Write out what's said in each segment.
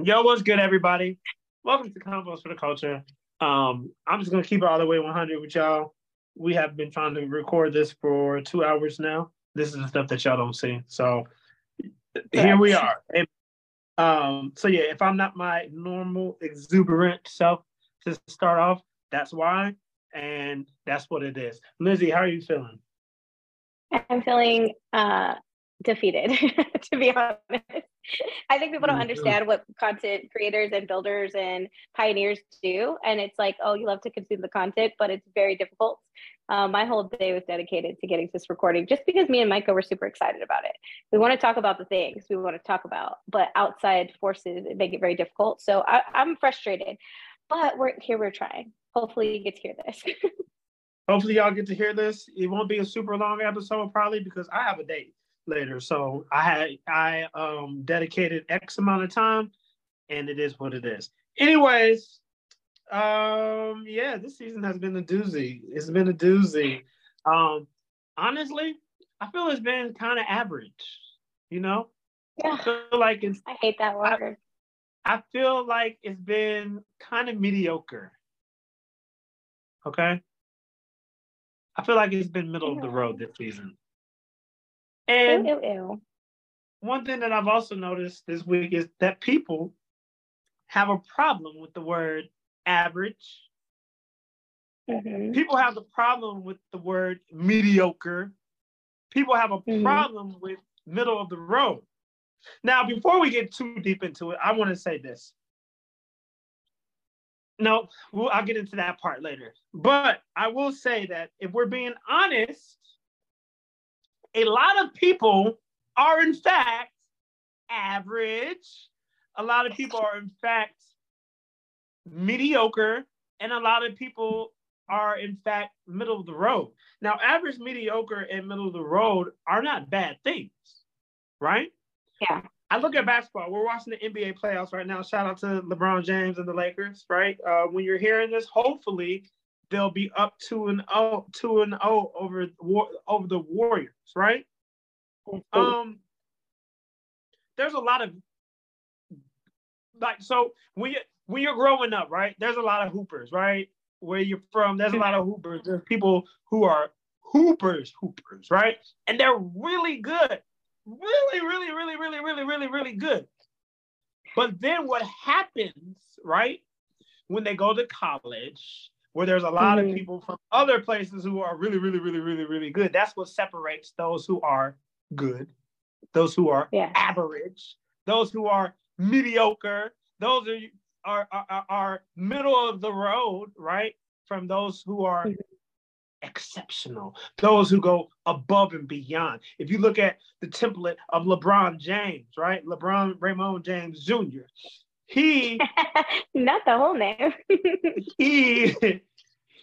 Yo, what's good, everybody? Welcome to Convos for the Culture. Um, I'm just gonna keep it all the way 100 with y'all. We have been trying to record this for two hours now. This is the stuff that y'all don't see. So here we are. And, um, so yeah, if I'm not my normal exuberant self to start off, that's why, and that's what it is. Lizzy, how are you feeling? I'm feeling uh, defeated, to be honest. I think people don't understand what content creators and builders and pioneers do. And it's like, oh, you love to consume the content, but it's very difficult. Um, my whole day was dedicated to getting this recording just because me and Micah were super excited about it. We want to talk about the things we want to talk about, but outside forces make it very difficult. So I, I'm frustrated, but we're here, we're trying. Hopefully, you get to hear this. Hopefully, y'all get to hear this. It won't be a super long episode, probably because I have a date later. So I had I um dedicated X amount of time and it is what it is. Anyways, um yeah, this season has been a doozy. It's been a doozy. Um honestly, I feel it's been kind of average, you know? Yeah. I feel like it's I hate that word. I, I feel like it's been kind of mediocre. Okay? I feel like it's been middle of the road this season. And ew, ew, ew. one thing that I've also noticed this week is that people have a problem with the word average. Mm-hmm. People have the problem with the word mediocre. People have a Mhm. problem with middle of the road. Now, before we get too deep into it, I want to say this. No, we'll, I'll get into that part later. But I will say that if we're being honest, a lot of people are in fact average. A lot of people are in fact mediocre, and a lot of people are in fact middle of the road. Now, average, mediocre, and middle of the road are not bad things, right? Yeah. I look at basketball. We're watching the NBA playoffs right now. Shout out to LeBron James and the Lakers, right? Uh, when you're hearing this, hopefully they'll be up two and oh, two and oh over war, over the Warriors, right? Um, there's a lot of like so when you when you're growing up, right? There's a lot of hoopers, right? Where you're from, there's a lot of hoopers. There's people who are hoopers, hoopers, right? And they're really good, really, really, really, really, really, really, really good. But then what happens, right? When they go to college, where there's a lot Mhm. of people from other places who are really, really, really, really, really good. That's what separates those who are good, those who are Yeah. average, those who are mediocre, those are are, are, are middle of the road, right? From those who are Mhm. exceptional, those who go above and beyond. If you look at the template of LeBron James, right? LeBron Raymond James Jr., he Not the whole name. he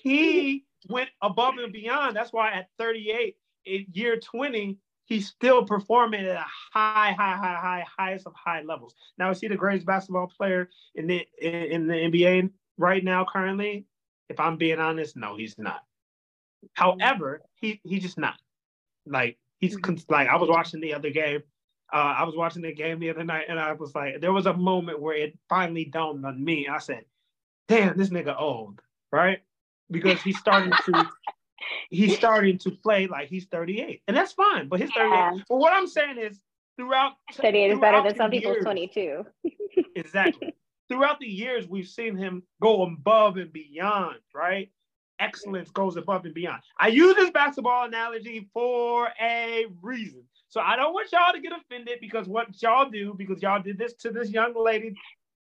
he went above and beyond. That's why at 38, in year 20, he's still performing at a high, high, high, high, highest of high levels. Now, is he the greatest basketball player in the in, in the NBA right now, currently? If I'm being honest, no, he's not. However, he he's just not. Like he's mm-hmm. like I was watching the other game. Uh, I was watching the game the other night, and I was like, there was a moment where it finally dawned on me. I said, "Damn, this nigga old, right?" Because he's starting to he's starting to play like he's 38, and that's fine. But he's 38. Yeah. But what I'm saying is, throughout 38 is better than some people's 22. exactly. Throughout the years, we've seen him go above and beyond, right? Excellence goes above and beyond. I use this basketball analogy for a reason. So I don't want y'all to get offended because what y'all do, because y'all did this to this young lady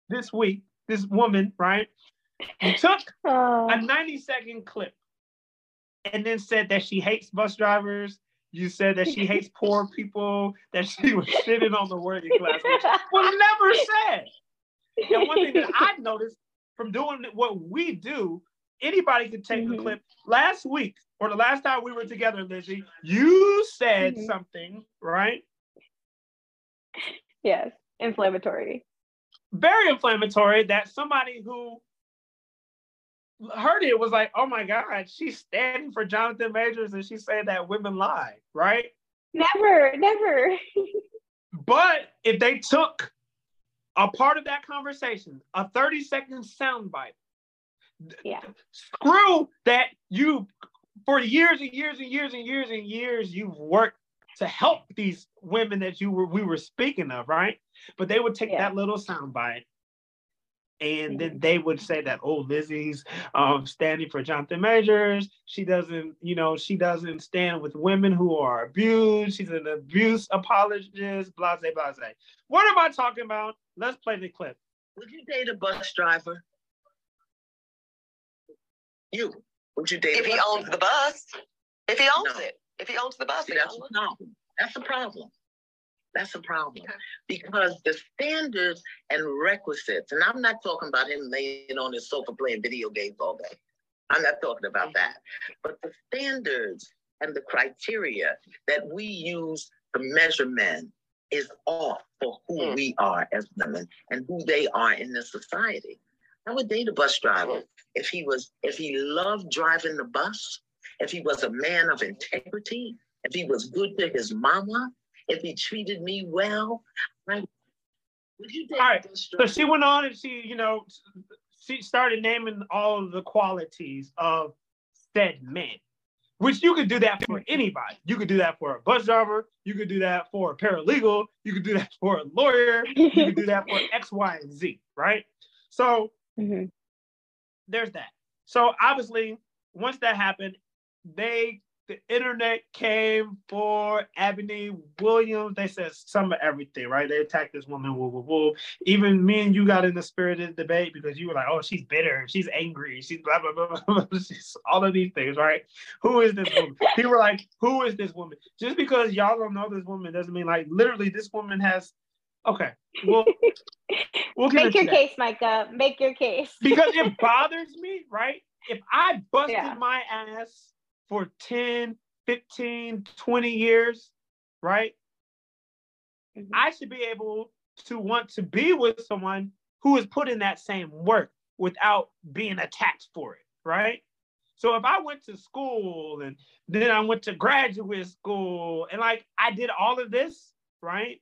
this week, this woman, right? You took Oh, a 90 second clip and then said that she hates bus drivers. You said that she hates poor people, that she was sitting on the working class, which was never said. And one thing that I've noticed from doing what we do, anybody can take mm-hmm. clip. Last week or the last time we were together, Lizzy, you said mm-hmm. something, right? Yes, inflammatory. Very inflammatory that somebody who heard it was like, oh my God, she's standing for Jonathan Majors and she's saying that women lie, right? Never, never. but if they took a part of that conversation, a 30 second soundbite, yeah. screw that you for years and years and years and years and years you've worked to help these women that you were we were speaking of, right? But they would take yeah. that little soundbite and then they would say that oh lizzy's um, standing for jonathan majors. She doesn't you know she doesn't stand with women who are abused. She's an abuse apologist blase blase what am i talking about? Let's play the clip. Would you date a bus driver you would you date if he owns the bus if he owns no. it if he owns the bus that's a problem that's a problem that's a problem because the standards and requisites, and I'm not talking about him laying on his sofa playing video games all day. I'm not talking about that. But the standards and the criteria that we use to measure men is off for who mm. we are as women and who they are in this society. I would date a bus driver if he was, if he loved driving the bus, if he was a man of integrity, if he was good to his mama, if he treated me well, I, would you All right. So she went on and she, you know, she started naming all of the qualities of said men, which you could do that for anybody. You could do that for a bus driver. You could do that for a paralegal. You could do that for a lawyer. You could do that for X, Y, and Z, right? So mm-hmm. there's that. So obviously, once that happened, they the internet came for Eboni Williams. They said some of everything, right? They attacked this woman, woo, woo, woo. Even me and you got in the spirited debate because you were like, oh, she's bitter, she's angry, she's blah, blah, blah, blah, blah. She's all of these things, right? Who is this woman? People were like, who is this woman? Just because y'all don't know this woman doesn't mean like literally this woman has Okay. Well, we'll make your case, Micah. Make your case. because it bothers me, right? If I busted yeah. my ass for 10, 15, 20 years, right? Mm-hmm. I should be able to want to be with someone who is has put in that same work without being attacked for it, right? So if I went to school and then I went to graduate school and like I did all of this, right?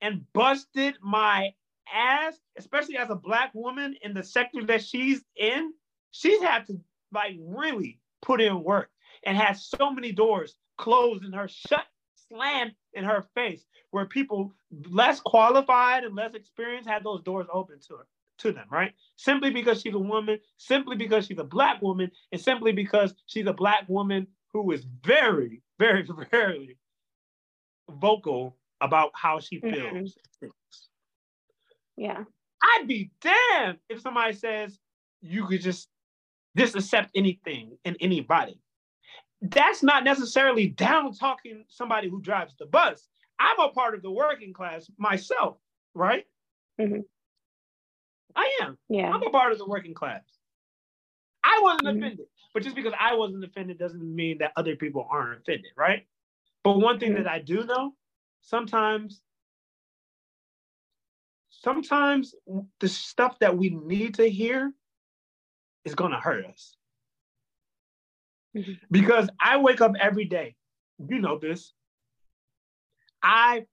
And busted my ass, especially as a black woman in the sector that she's in, she's had to like really put in work and has so many doors closed in her shut slammed in her face where people less qualified and less experienced had those doors open to her to them right? Simply because she's a woman simply because she's a black woman and simply because she's a black woman who is very very very vocal about how she mm-hmm. feels mm-hmm. yeah i'd be damned if somebody says you could just just accept anything and anybody that's not necessarily down talking somebody who drives the bus. I'm a part of the working class myself, right? Mm-hmm. I am. Yeah. I'm a part of the working class. I wasn't mm-hmm. offended, but just because I wasn't offended doesn't mean that other people aren't offended, right? But one thing mm-hmm. that I do know, sometimes, sometimes the stuff that we need to hear is going to hurt us. Mm-hmm. Because I wake up every day. You know this. I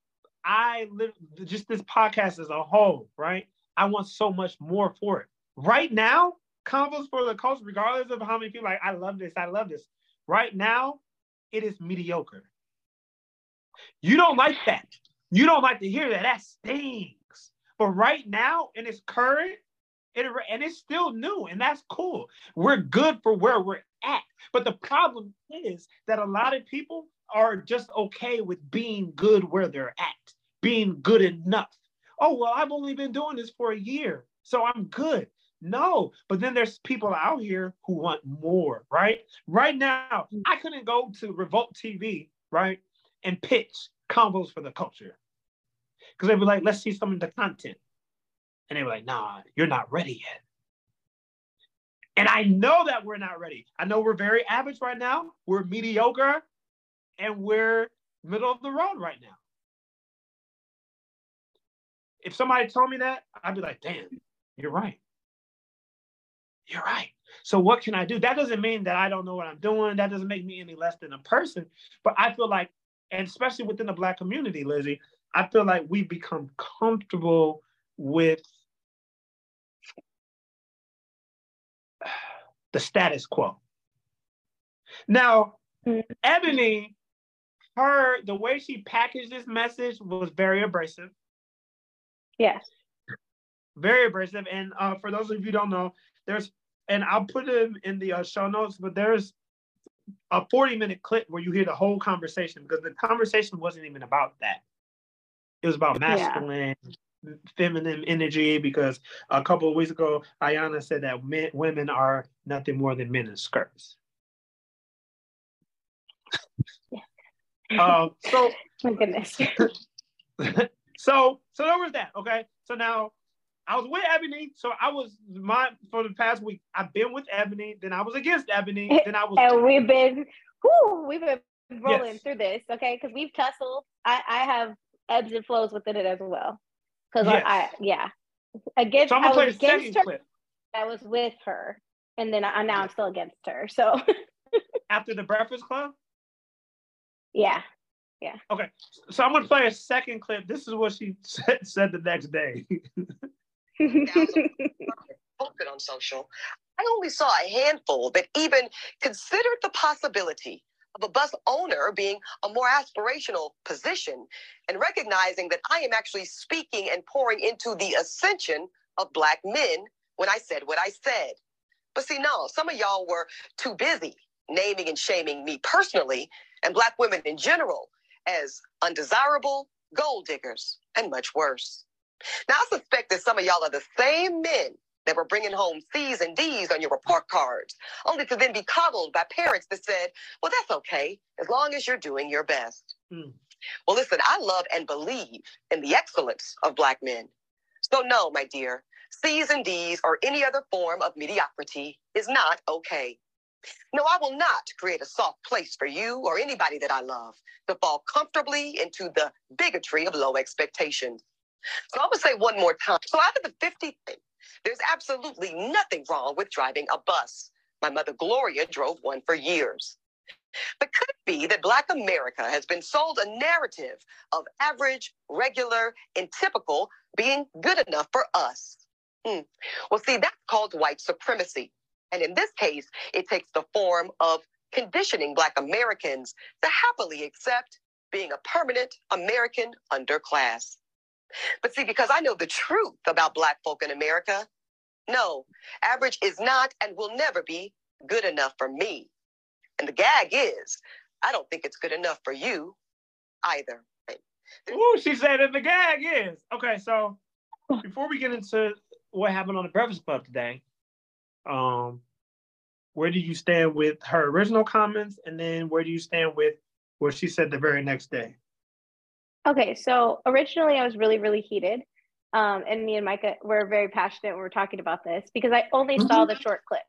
I live just this podcast as a whole, right? I want so much more for it. Right now, Convos for the Culture, regardless of how many people like, I love this, I love this. Right now, it is mediocre. You don't like that. You don't like to hear that. That stings. But right now, in its current, it, and it's still new, and that's cool. We're good for where we're at. But the problem is that a lot of people are just okay with being good where they're at, being good enough. Oh, well, I've only been doing this for a year, so I'm good. No, but then there's people out here who want more, right? Right now, I couldn't go to Revolt TV, right, and pitch Convos for the Culture. Because they'd be like, let's see some of the content. And they were like, nah, you're not ready yet. And I know that we're not ready. I know we're very average right now. We're mediocre and we're middle of the road right now. If somebody told me that, I'd be like, damn, you're right. You're right. So what can I do? That doesn't mean that I don't know what I'm doing. That doesn't make me any less than a person. But I feel like, and especially within the black community, Lizzy, I feel like we've become comfortable with the status quo. Now, mm-hmm. Eboni, her the way she packaged this message was very abrasive. Yes. Very abrasive. And uh, for those of you who don't know, there's and I'll put it in the uh, show notes, but there's a 40 minute clip where you hear the whole conversation because the conversation wasn't even about that. It was about masculine, yeah. feminine energy. Because a couple of weeks ago, Ayana said that men, women are nothing more than men in skirts. Yeah. uh, so, my goodness. so, so there was that. Okay. So now I was with Eboni, so I was my for the past week. I've been with Eboni, then I was against Eboni, then I was. and we've been, whoo, we've been rolling yes. through this, okay? Because we've tussled. I I have ebbs and flows within it as well. Because yes. I, I, yeah, against so I was against her. Clip. I was with her, and then I now I'm still against her. So after the Breakfast Club. Yeah. Yeah. Okay. So I'm gonna play a second clip. This is what she said, said the next day. Posted on social, I only saw a handful that even considered the possibility of a bus owner being a more aspirational position and recognizing that I am actually speaking and pouring into the ascension of Black men when I said what I said. But see, no, some of y'all were too busy naming and shaming me personally and Black women in general as undesirable, gold diggers, and much worse. Now, I suspect that some of y'all are the same men that were bringing home C's and D's on your report cards, only to then be coddled by parents that said, well, that's okay, as long as you're doing your best. Hmm. Well, listen, I love and believe in the excellence of Black men. So, no, my dear, C's and D's or any other form of mediocrity is not okay. No, I will not create a soft place for you or anybody that I love to fall comfortably into the bigotry of low expectations. So I'm going to say one more time. So out of the 50 things, there's absolutely nothing wrong with driving a bus. My mother Gloria drove one for years. But could it be that Black America has been sold a narrative of average, regular, and typical being good enough for us? Hmm. Well, see, that's called white supremacy. And in this case, it takes the form of conditioning Black Americans to happily accept being a permanent American underclass. But see, because I know the truth about Black folk in America, no, average is not and will never be good enough for me. And the gag is, I don't think it's good enough for you either. Ooh, she said it. The gag is okay. So before we get into what happened on the Breakfast Club today, um, where do you stand with her original comments, and then where do you stand with what she said the very next day? Okay, so originally I was really, really heated. Um, and me and Micah were very passionate when we were talking about this because I only mm-hmm. saw the short clip.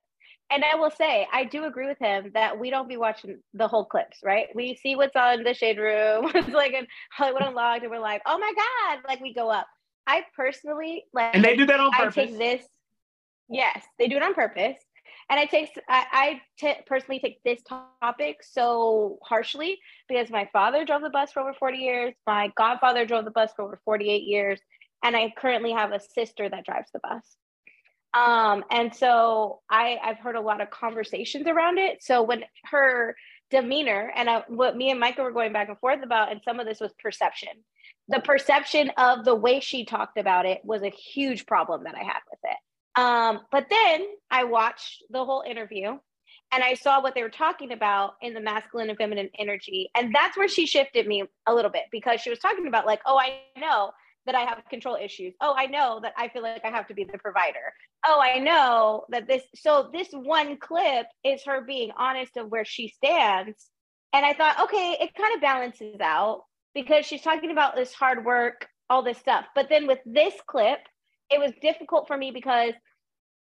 And I will say, I do agree with him that we don't be watching the whole clips, right? We see what's on the shade room, it's like in Hollywood Unlocked, and we're like, oh my God, like we go up. I personally like, and they do that on purpose. I take this, yes, they do it on purpose and I take I, I t- personally take this topic so harshly because my father drove the bus for over 40 years my godfather drove the bus for over 48 years and i currently have a sister that drives the bus um, and so I, I've heard a lot of conversations around it. So when her demeanor and I, what me and Micah were going back and forth about, and some of this was perception. The perception of the way she talked about it was a huge problem that I had with it. Um, but then I watched the whole interview and I saw what they were talking about in the masculine and feminine energy. And that's where she shifted me a little bit because she was talking about, like, oh, I know that I have control issues. Oh, I know that I feel like I have to be the provider. Oh, I know that this. So, this one clip is her being honest of where she stands. And I thought, okay, it kind of balances out because she's talking about this hard work, all this stuff. But then with this clip, it was difficult for me because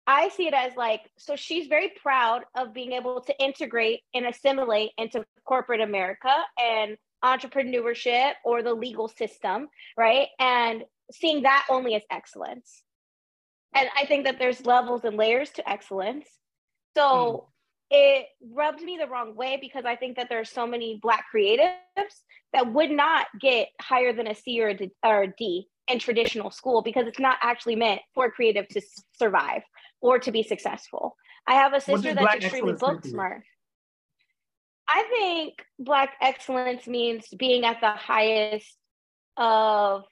I see it as like, so she's very proud of being able to integrate and assimilate into corporate America and entrepreneurship or the legal system, right? And seeing that only as excellence. And I think that there's levels and layers to excellence. So mm. it rubbed me the wrong way because I think that there are so many Black creatives that would not get higher than a C or a D, or a D in traditional school because it's not actually meant for a creative to survive or to be successful. I have a sister that's extremely book smart. I think Black excellence means being at the highest of,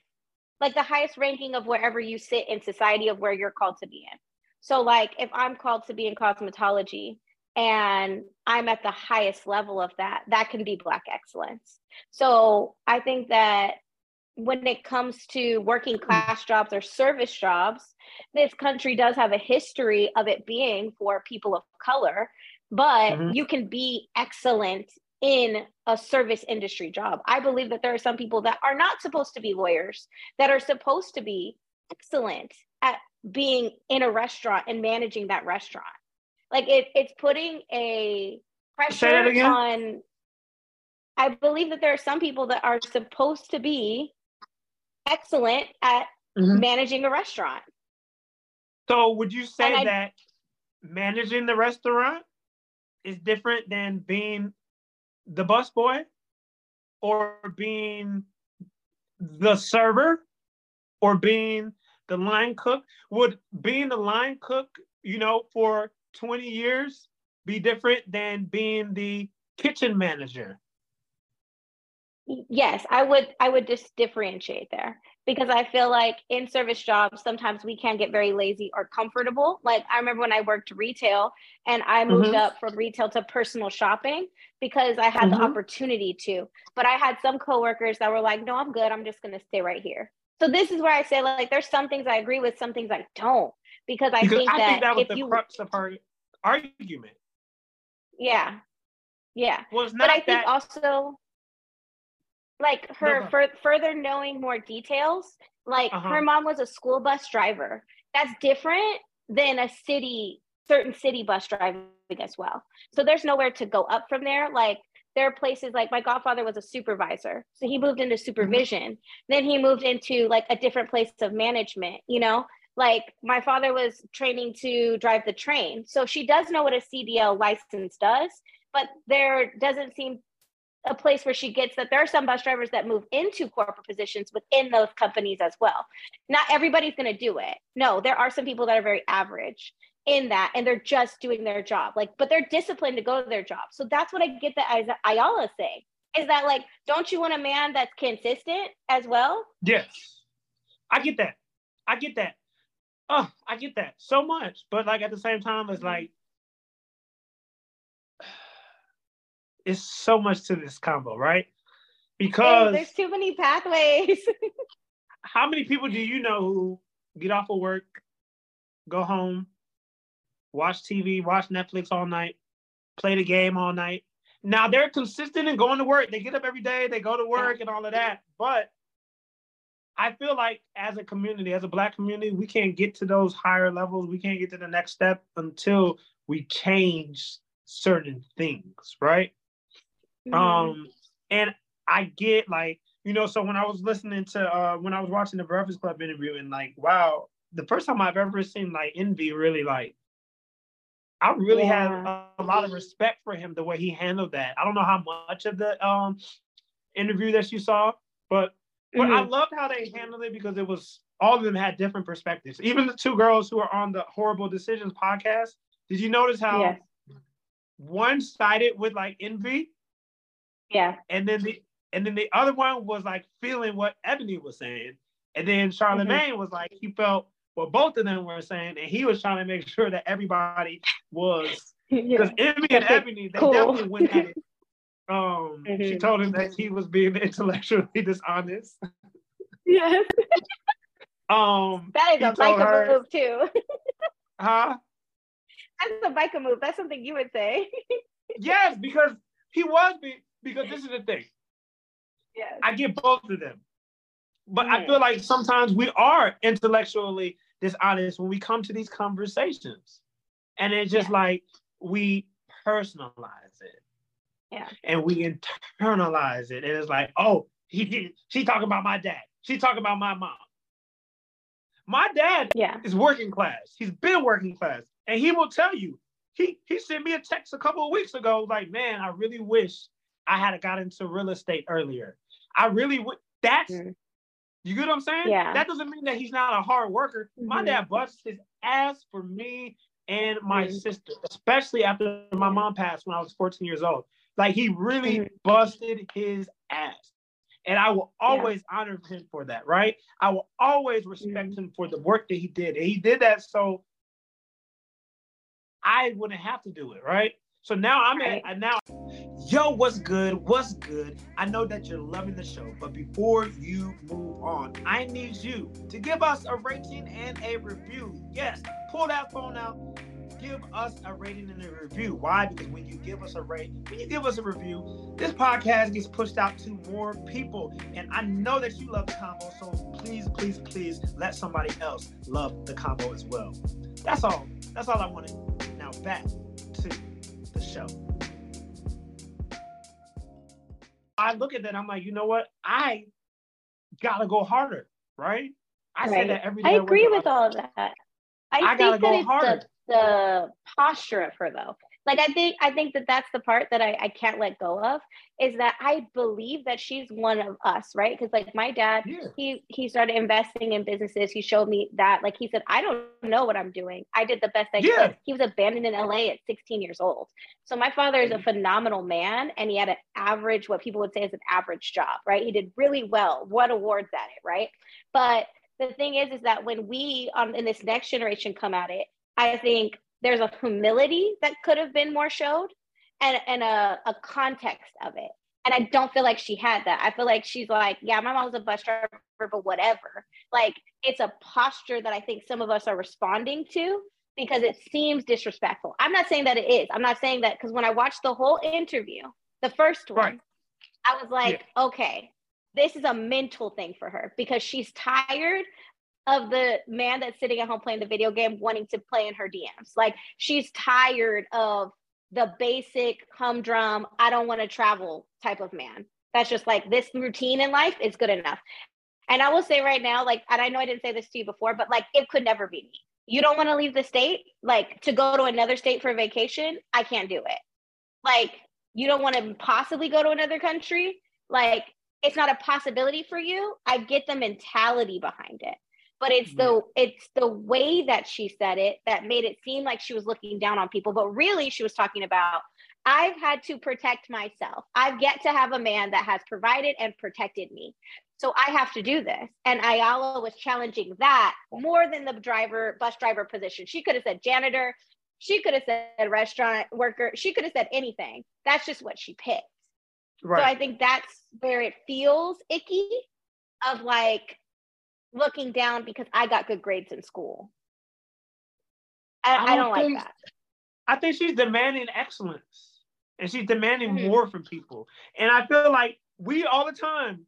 like the highest ranking of wherever you sit in society of where you're called to be in. So, like, if I'm called to be in cosmetology and I'm at the highest level of that, that can be Black excellence. So, I think that when it comes to working class jobs or service jobs, this country does have a history of it being for people of color, but mm-hmm. you can be excellent in a service industry job. I believe that there are some people that are not supposed to be lawyers, that are supposed to be excellent at being in a restaurant and managing that restaurant. Like it, it's putting a pressure on. I believe that there are some people that are supposed to be excellent at mm-hmm. managing a restaurant. So would you say I, that managing the restaurant is different than being the busboy or being the server or being the line cook? Would being the line cook, you know, for 20 years be different than being the kitchen manager? Yes i would i would just differentiate there because i feel like in service jobs sometimes we can get very lazy or comfortable. Like i remember when i worked retail and i moved mm-hmm. up from retail to personal shopping because i had mm-hmm. the opportunity to but i had some coworkers that were like no i'm good. I'm just going to stay right here. So this is where i say like there's some things i agree with some things i don't because i because think I that, think that was the you, crux of her argument. Yeah. Yeah. Well, but i think also like her no, for, further knowing more details like uh-huh. her mom was a school bus driver that's different than a city certain city bus driving as well so there's nowhere to go up from there like there are places like my godfather was a supervisor so he moved into mm-hmm. supervision mm-hmm. then he moved into like a different place of management you know like my father was training to drive the train so she does know what a cdl license does but there doesn't seem a place where she gets that there are some bus drivers that move into corporate positions within those companies as well. Not everybody's going to do it. No, there are some people that are very average in that and they're just doing their job. Like, but they're disciplined to go to their job. So that's what I get that Ayala saying is that like, don't you want a man that's consistent as well? Yes, I get that. I get that. Oh, I get that so much. But like at the same time, it's like it's so much to this combo, right? Because there's too many pathways. how many people do you know who get off of work, go home, watch TV, watch Netflix all night, play the game all night? Now they're consistent in going to work. They get up every day, they go to work and all of that. But I feel like as a community, as a black community, we can't get to those higher levels. We can't get to the next step until we change certain things, right? Mm-hmm. Um, and I get like, you know, so when I was listening to uh when I was watching the Breakfast Club interview and like, wow, the first time I've ever seen like Envy really like I really yeah. had a, a, lot of respect for him the way he handled that. I don't know how much of the um interview that you saw, but but mm-hmm. I loved how they handled it because it was all of them had different perspectives. Even the two girls who are on the Horrible Decisions podcast. Did you notice how yes. one sided with like envy yeah. And then the and then the other one was like feeling what Eboni was saying. And then Charlemagne mm-hmm. was like he felt what both of them were saying, and he was trying to make sure that everybody was because yeah. Envy and Eboni, they cool. definitely went at it. Um, mm-hmm. she told him that he was being intellectually dishonest. Yes. um, that is a Micah move too. huh? That's a Micah move. That's something you would say. yes, because he was being because this is the thing. Yes. I get both of them. But I feel like sometimes we are intellectually dishonest when we come to these conversations. And it's just Yeah. like we personalize it Yeah. and we internalize it. And it's like, oh, he, he she talking about my dad. She talking about my mom. My dad Yeah. is working class. He's been working class. And he will tell you, he he sent me a text a couple of weeks ago, like, man, I really wish I had got into real estate earlier. I really would that's Mhm. you get what I'm saying? Yeah. That doesn't mean that he's not a hard worker. My Mhm. dad busts his ass for me and my Mhm. sister, especially after my mom passed when I was 14 years old. Like he really Mhm. busted his ass. And I will always honor him for that, right? I will always respect Mhm. him for the work that he did. And he did that so I wouldn't have to do it, right? So now I'm Right. at now. Yo, what's good? What's good? I know that you're loving the show, but before you move on, I need you to give us a rating and a review. Yes, pull that phone out, give us a rating and a review. Why? Because when you give us a rate, when you give us a review, this podcast gets pushed out to more people. And I know that you love the convo, so please, please, please let somebody else love the convo as well. That's all. That's all I wanted. Now back to the show. I look at that, I'm like, you know what? I gotta go harder, right? I say that every day. I agree with all of that. I, I gotta think go that it's harder. the, the posture of her though. Like I think I think that that's the part that I, I can't let go of is that I believe that she's one of us, right? Because like my dad, Yeah. he he started investing in businesses. He showed me that. Like he said, I don't know what I'm doing. I did the best I Yeah. could. He was abandoned in LA at 16 years old. So my father is a phenomenal man, and he had an average, what people would say is an average job, right? He did really well, won awards at it, right? But the thing is, is that when we um in this next generation come at it, I think there's a humility that could have been more showed and, and a, a context of it. And I don't feel like she had that. I feel like she's like, yeah, my mom was a bus driver, but whatever. Like it's a posture that I think some of us are responding to because it seems disrespectful. I'm not saying that it is. I'm not saying that because when I watched the whole interview, the first one, Right. I was like, okay, this is a mental thing for her because she's tired of the man that's sitting at home playing the video game wanting to play in her DMs. Like she's tired of the basic humdrum, I don't want to travel type of man. That's just like this routine in life is good enough. And I will say right now, like, and I know I didn't say this to you before, but like it could never be me. You don't want to leave the state, like to go to another state for vacation. I can't do it. Like, you don't want to possibly go to another country. Like, it's not a possibility for you. I get the mentality behind it but it's the it's the way that she said it that made it seem like she was looking down on people but really she was talking about i've had to protect myself. I've yet to have a man that has provided and protected me. So i have to do this. And ayala was challenging that more than the driver bus driver position. She could have said janitor. She could have said restaurant worker. She could have said anything. That's just what she picked. Right. so I think that's where it feels icky of like looking down because I got good grades in school. I, I I, don't don't, like think- that. I think she's demanding excellence and she's demanding Mhm. more from people. And I feel like we all the time,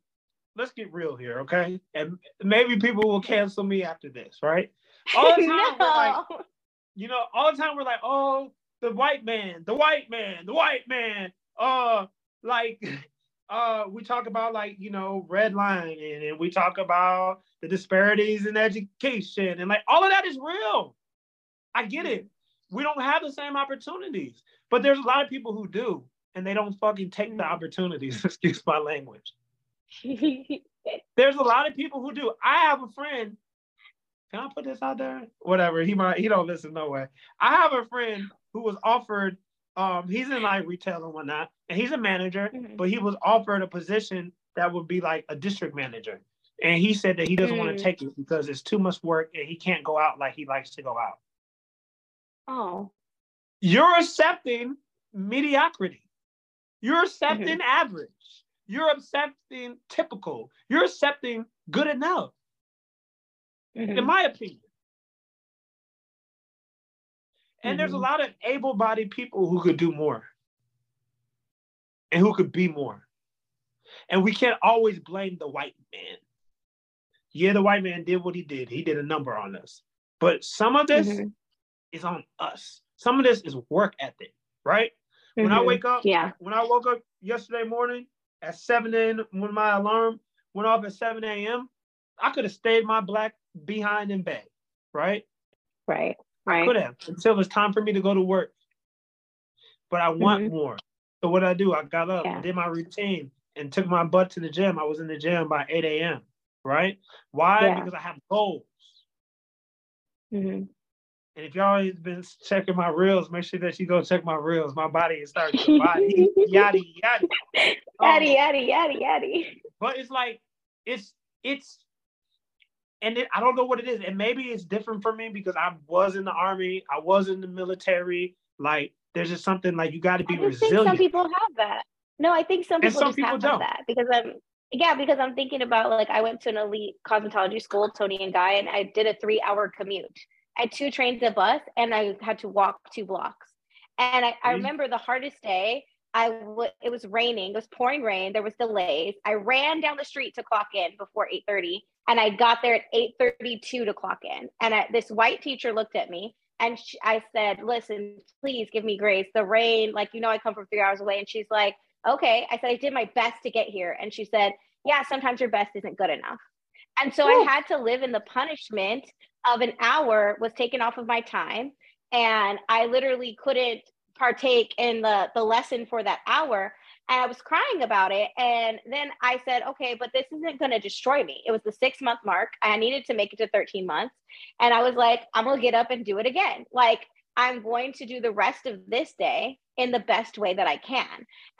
let's get real here, okay? And maybe people will cancel me after this, right? All the time, we're like, you know, all the time we're like, oh, the white man, the white man, the white man. Uh, like, uh, we talk about like, you know, redlining and we talk about the disparities in education and like all of that is real. I get it. We don't have the same opportunities, but there's a lot of people who do, and they don't fucking take the Mhm. opportunities. Excuse my language. There's a lot of people who do. I have a friend. Can I put this out there? Whatever. He might. He don't listen no way. I have a friend who was offered. Um, he's in like retail and whatnot, and he's a manager. Mhm. But he was offered a position that would be like a district manager, and he said that he doesn't want Mm. to take it because it's too much work and he can't go out like he likes to go out. oh, You're accepting mediocrity. You're accepting average. You're accepting typical. You're accepting good enough, in mhm. my opinion. And there's a Mhm. lot of able bodied people who could do more and who could be more. And we can't always blame the white man. Yeah, the white man did what he did. He did a number on us. But some of this mm-hmm. is on us. Some of this is work ethic, right? Mm-hmm. When I mm-hmm. wake up, yeah. When I woke up yesterday morning at 7 a.m. when my alarm went off at 7 a.m., I could have stayed my black behind in bed, right? Right. Right. I could have until it's time for me to go to work. But I want mm-hmm. more. So what I do, I got up, yeah. did my routine, and took my butt to the gym. I was in the gym by 8 a.m. Right? Why? Yeah. Because I have goals. Mm-hmm. And if y'all have been checking my reels, make sure that you go check my reels. My body is starting to body yaddy yaddy. Yaddy yaddy yaddy yaddy. But it's like it's it's and it, I don't know what it is. And maybe it's different for me because I was in the army, I was in the military. Like there's just something like you got to be I resilient. some people have that. No, I think some people some just people have don't. that because I'm yeah because I'm thinking about like I went to an elite cosmetology school, Toni and Guy, and I did a three hour commute. I had two trains, a bus, and I had to walk two blocks. And I, I mm. remember the hardest day. I w- it was raining. It was pouring rain. There was delays. I ran down the street to clock in before 8:30, and I got there at 8:32 to clock in. And I, this white teacher looked at me, and she, I said, "Listen, please give me grace. The rain, like you know, I come from three hours away." And she's like, "Okay." I said, "I did my best to get here," and she said, "Yeah, sometimes your best isn't good enough." And so Ooh. I had to live in the punishment of an hour was taken off of my time and I literally couldn't partake in the the lesson for that hour and I was crying about it and then I said okay but this isn't going to destroy me. It was the 6 month mark I needed to make it to 13 months and I was like I'm going to get up and do it again. Like I'm going to do the rest of this day in the best way that I can.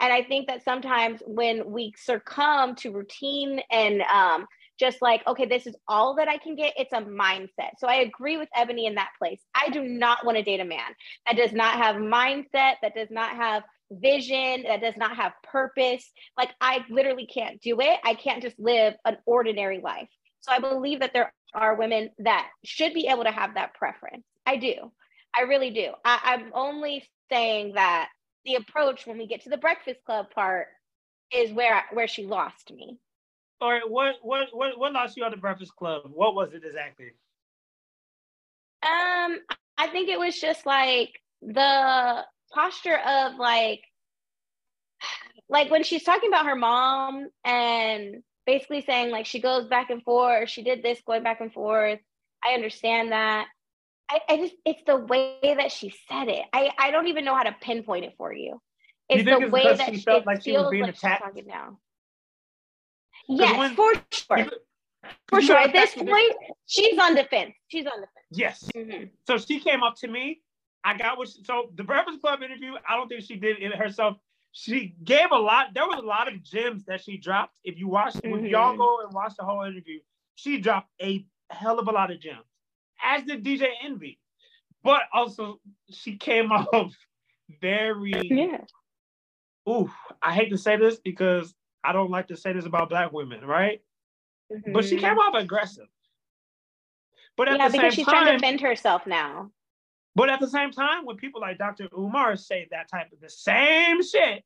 And I think that sometimes when we succumb to routine and um, just like, okay, this is all that I can get. It's a mindset. So I agree with Eboni in that place. I do not want to date a man that does not have mindset, that does not have vision, that does not have purpose. Like I literally can't do it. I can't just live an ordinary life. So I believe that there are women that should be able to have that preference. I do. I really do. I, I'm only saying that the approach when we get to the breakfast club part is where where she lost me all right, what what what what lost you on the Breakfast Club? What was it exactly? Um, I think it was just like the posture of like like when she's talking about her mom and basically saying like she goes back and forth, she did this going back and forth. I understand that. I, I just it's the way that she said it. I, I don't even know how to pinpoint it for you. It's you the way that she felt like she was being like attacked. talking now. Yes, when, for sure. For sure. At this point, she's on defense. She's on defense. Yes. Mm-hmm. So she came up to me. I got what. She, so the Breakfast Club interview. I don't think she did it herself. She gave a lot. There was a lot of gems that she dropped. If you watch, mm-hmm. when y'all go and watch the whole interview, she dropped a hell of a lot of gems. As did DJ Envy, but also she came off very. Yeah. Ooh, I hate to say this because I don't like to say this about black women, right? Mm-hmm. But she came off aggressive. But at yeah, the because she's time, trying to defend herself now. But at the same time, when people like Dr. Umar say that type of the same shit,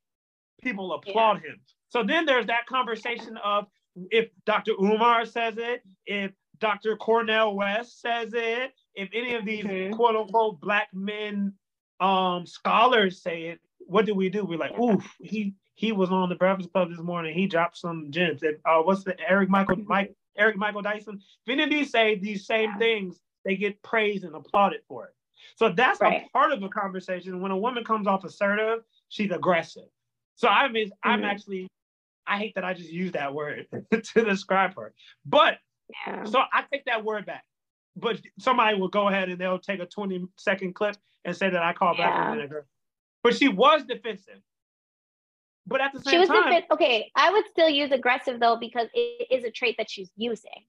people applaud yeah. him. So then there's that conversation of if Dr. Umar says it, if Dr. Cornel West says it, if any of these mm-hmm. quote unquote black men um scholars say it, what do we do? We're like, oof, he he was on the Breakfast Club this morning. He dropped some gems. Uh, what's the Eric Michael Mike Eric Michael Dyson? If any of these say these same things, they get praised and applauded for it. So that's right. a part of a conversation. When a woman comes off assertive, she's aggressive. So I mean, mm-hmm. I'm actually, I hate that I just use that word to describe her. But yeah. so I take that word back. But somebody will go ahead and they'll take a 20 second clip and say that I call yeah. women a But she was defensive. But at the same she was time, okay. I would still use aggressive though because it is a trait that she's using.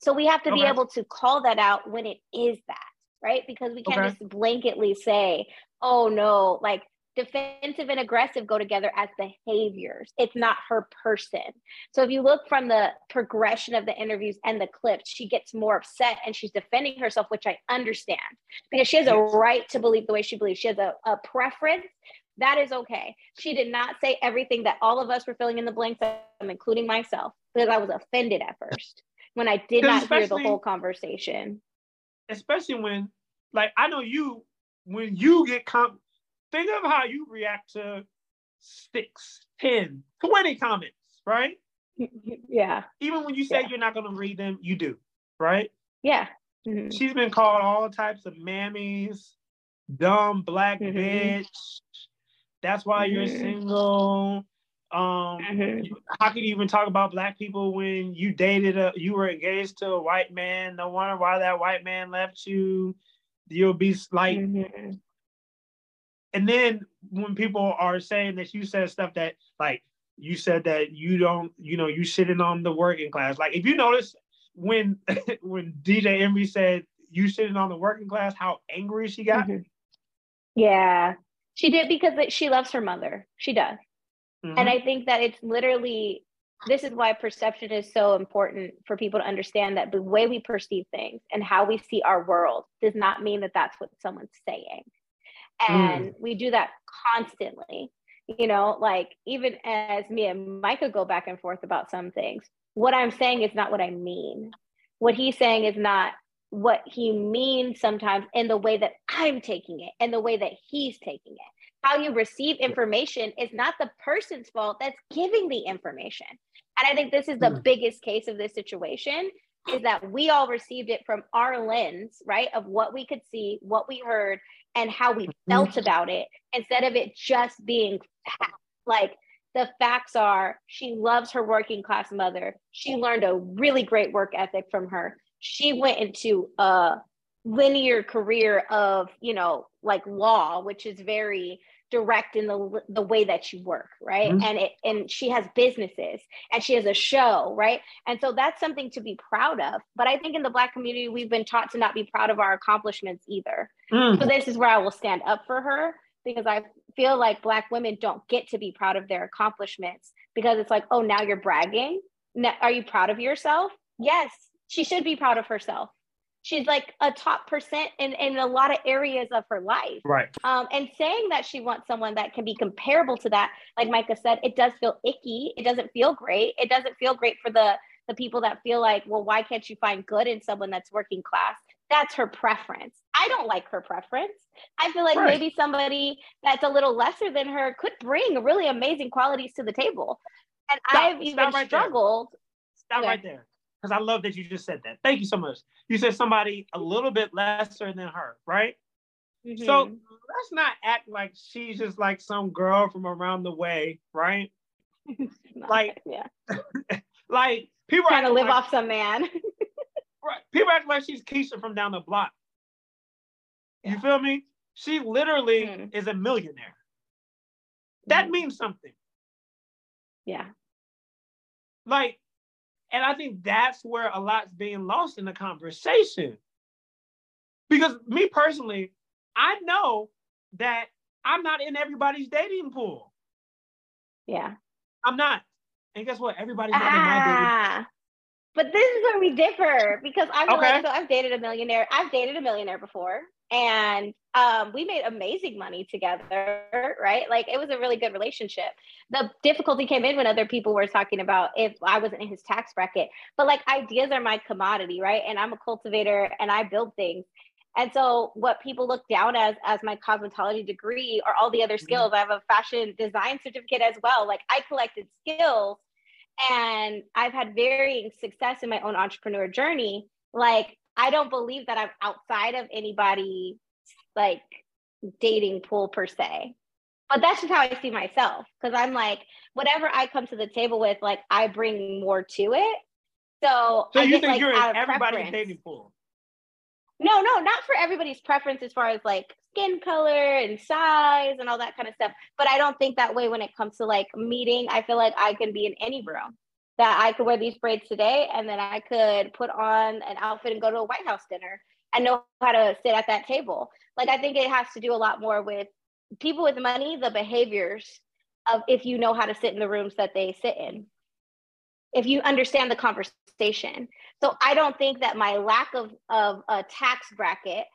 So we have to okay. be able to call that out when it is that, right? Because we can't okay. just blanketly say, "Oh no," like defensive and aggressive go together as behaviors. It's not her person. So if you look from the progression of the interviews and the clips, she gets more upset and she's defending herself, which I understand because she has a right to believe the way she believes. She has a, a preference that is okay. She did not say everything that all of us were filling in the blanks, I'm including myself, because I was offended at first when I did not hear the whole conversation. especially when, like, I know you, when you get com, think of how you react to six, 10, 20 comments, right? Yeah. Even when you say Yeah. you're not going to read them, you do, right? Yeah. Mhm. She's been called all types of mammies, dumb black Mhm. bitch. That's why you're Mhm. single. Um, Mhm. you- how can you even talk about black people when you dated a you were engaged to a white man? No wonder why that white man left you. You'll be like, Mhm. and then when people are saying that you said stuff that like you said that you don't, you know, you sitting on the working class. Like if you notice when when DJ Envy said you sitting on the working class, how angry she got. Mhm. Yeah. She did because she loves her mother. She does. Mhm. And I think that it's literally this is why perception is so important for people to understand that the way we perceive things and how we see our world does not mean that that's what someone's saying. And we do that constantly. You know, like even as me and Micah go back and forth about some things, what I'm saying is not what I mean. What he's saying is not what he means sometimes in the way that I'm taking it and the way that he's taking it how you receive information is not the person's fault that's giving the information. And I think this is the Mm. biggest case of this situation is that we all received it from our lens, right? Of what we could see, what we heard, and how we felt about it, instead of it just being like the facts are she loves her working class mother. She learned a really great work ethic from her. She went into a linear career of, you know, like law, which is very direct in the the way that you work, right? Mhm. And it and she has businesses and she has a show, right? And so that's something to be proud of. But I think in the black community we've been taught to not be proud of our accomplishments either. Mm. So this is where I will stand up for her because I feel like black women don't get to be proud of their accomplishments because it's like, oh, now you're bragging. Now, are you proud of yourself? Yes, she should be proud of herself. She's like a top percent in, in a lot of areas of her life. Right. Um, and saying that she wants someone that can be comparable to that, like Micah said, it does feel icky. It doesn't feel great. It doesn't feel great for the the people that feel like, well, why can't you find good in someone that's working class? That's her preference. I don't like her preference. I feel like Right. maybe somebody that's a little lesser than her could bring really amazing qualities to the table. And Stop- I've even stop right there. struggled. Stop Okay. right there. Because I love that you just said that. Thank you so much. You said somebody a little bit lesser than her, right? So Mhm. let's not act like she's just like some girl from around the way, right? like- yeah, Like people trying to live like, off some man. right, people act like she's Keisha from down the block. You feel me? She literally Mhm. is a millionaire. That Mhm. means something. yeah. Like, and I think that's where a lot's being lost in the conversation. Because me personally, I know that I'm not in everybody's dating pool. Yeah. I'm not. And guess what? Everybody's not in my dating Ah, but this is where we differ because I'm Okay. like, so I've dated a millionaire. I've dated a millionaire before, and um, we made amazing money together, right? Like it was a really good relationship. The difficulty came in when other people were talking about if I wasn't in his tax bracket, but like ideas are my commodity, right? And I'm a cultivator and I build things. And so what people look down as as my cosmetology degree or all the other skills. I have a fashion design certificate as well. Like I collected skills and I've had varying success in my own entrepreneur journey. Like I don't believe that I'm outside of anybody like dating pool per se. But that's just how I see myself. Cause I'm like, whatever I come to the table with, like I bring more to it. So, So I you think like, you're in everybody's dating pool? No, no, not for everybody's preference as far as like skin color and size and all that kind of stuff. But I don't think that way when it comes to like meeting. I feel like I can be in any room. That I could wear these braids today and then I could put on an outfit and go to a White House dinner and know how to sit at that table. Like I think it has to do a lot more with people with money, the behaviors of if you know how to sit in the rooms that they sit in. If you understand the conversation. So I don't think that my lack of of a tax bracket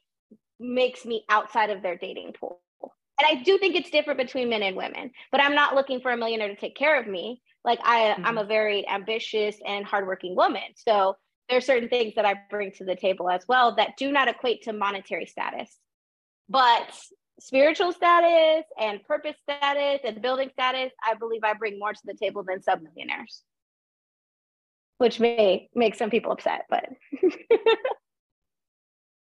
makes me outside of their dating pool. And I do think it's different between men and women, but I'm not looking for a millionaire to take care of me. Like I, I'm a very ambitious and hardworking woman. So there are certain things that I bring to the table as well that do not equate to monetary status, but spiritual status and purpose status and building status, I believe I bring more to the table than submillionaires, which may make some people upset, but.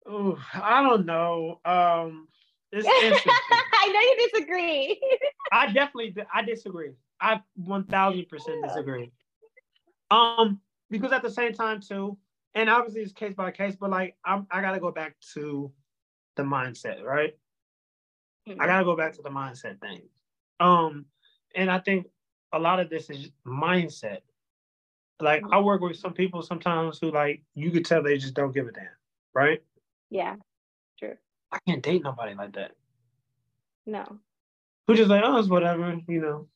Ooh, I don't know. Um, it's interesting. I know you disagree. I definitely, I disagree. I one thousand percent disagree. Um, because at the same time too, and obviously it's case by case, but like I'm, I gotta go back to the mindset, right? Mm-hmm. I gotta go back to the mindset thing. Um, and I think a lot of this is mindset. Like mm-hmm. I work with some people sometimes who like you could tell they just don't give a damn, right? Yeah, true. I can't date nobody like that. No. Who just like, oh, it's whatever, you know.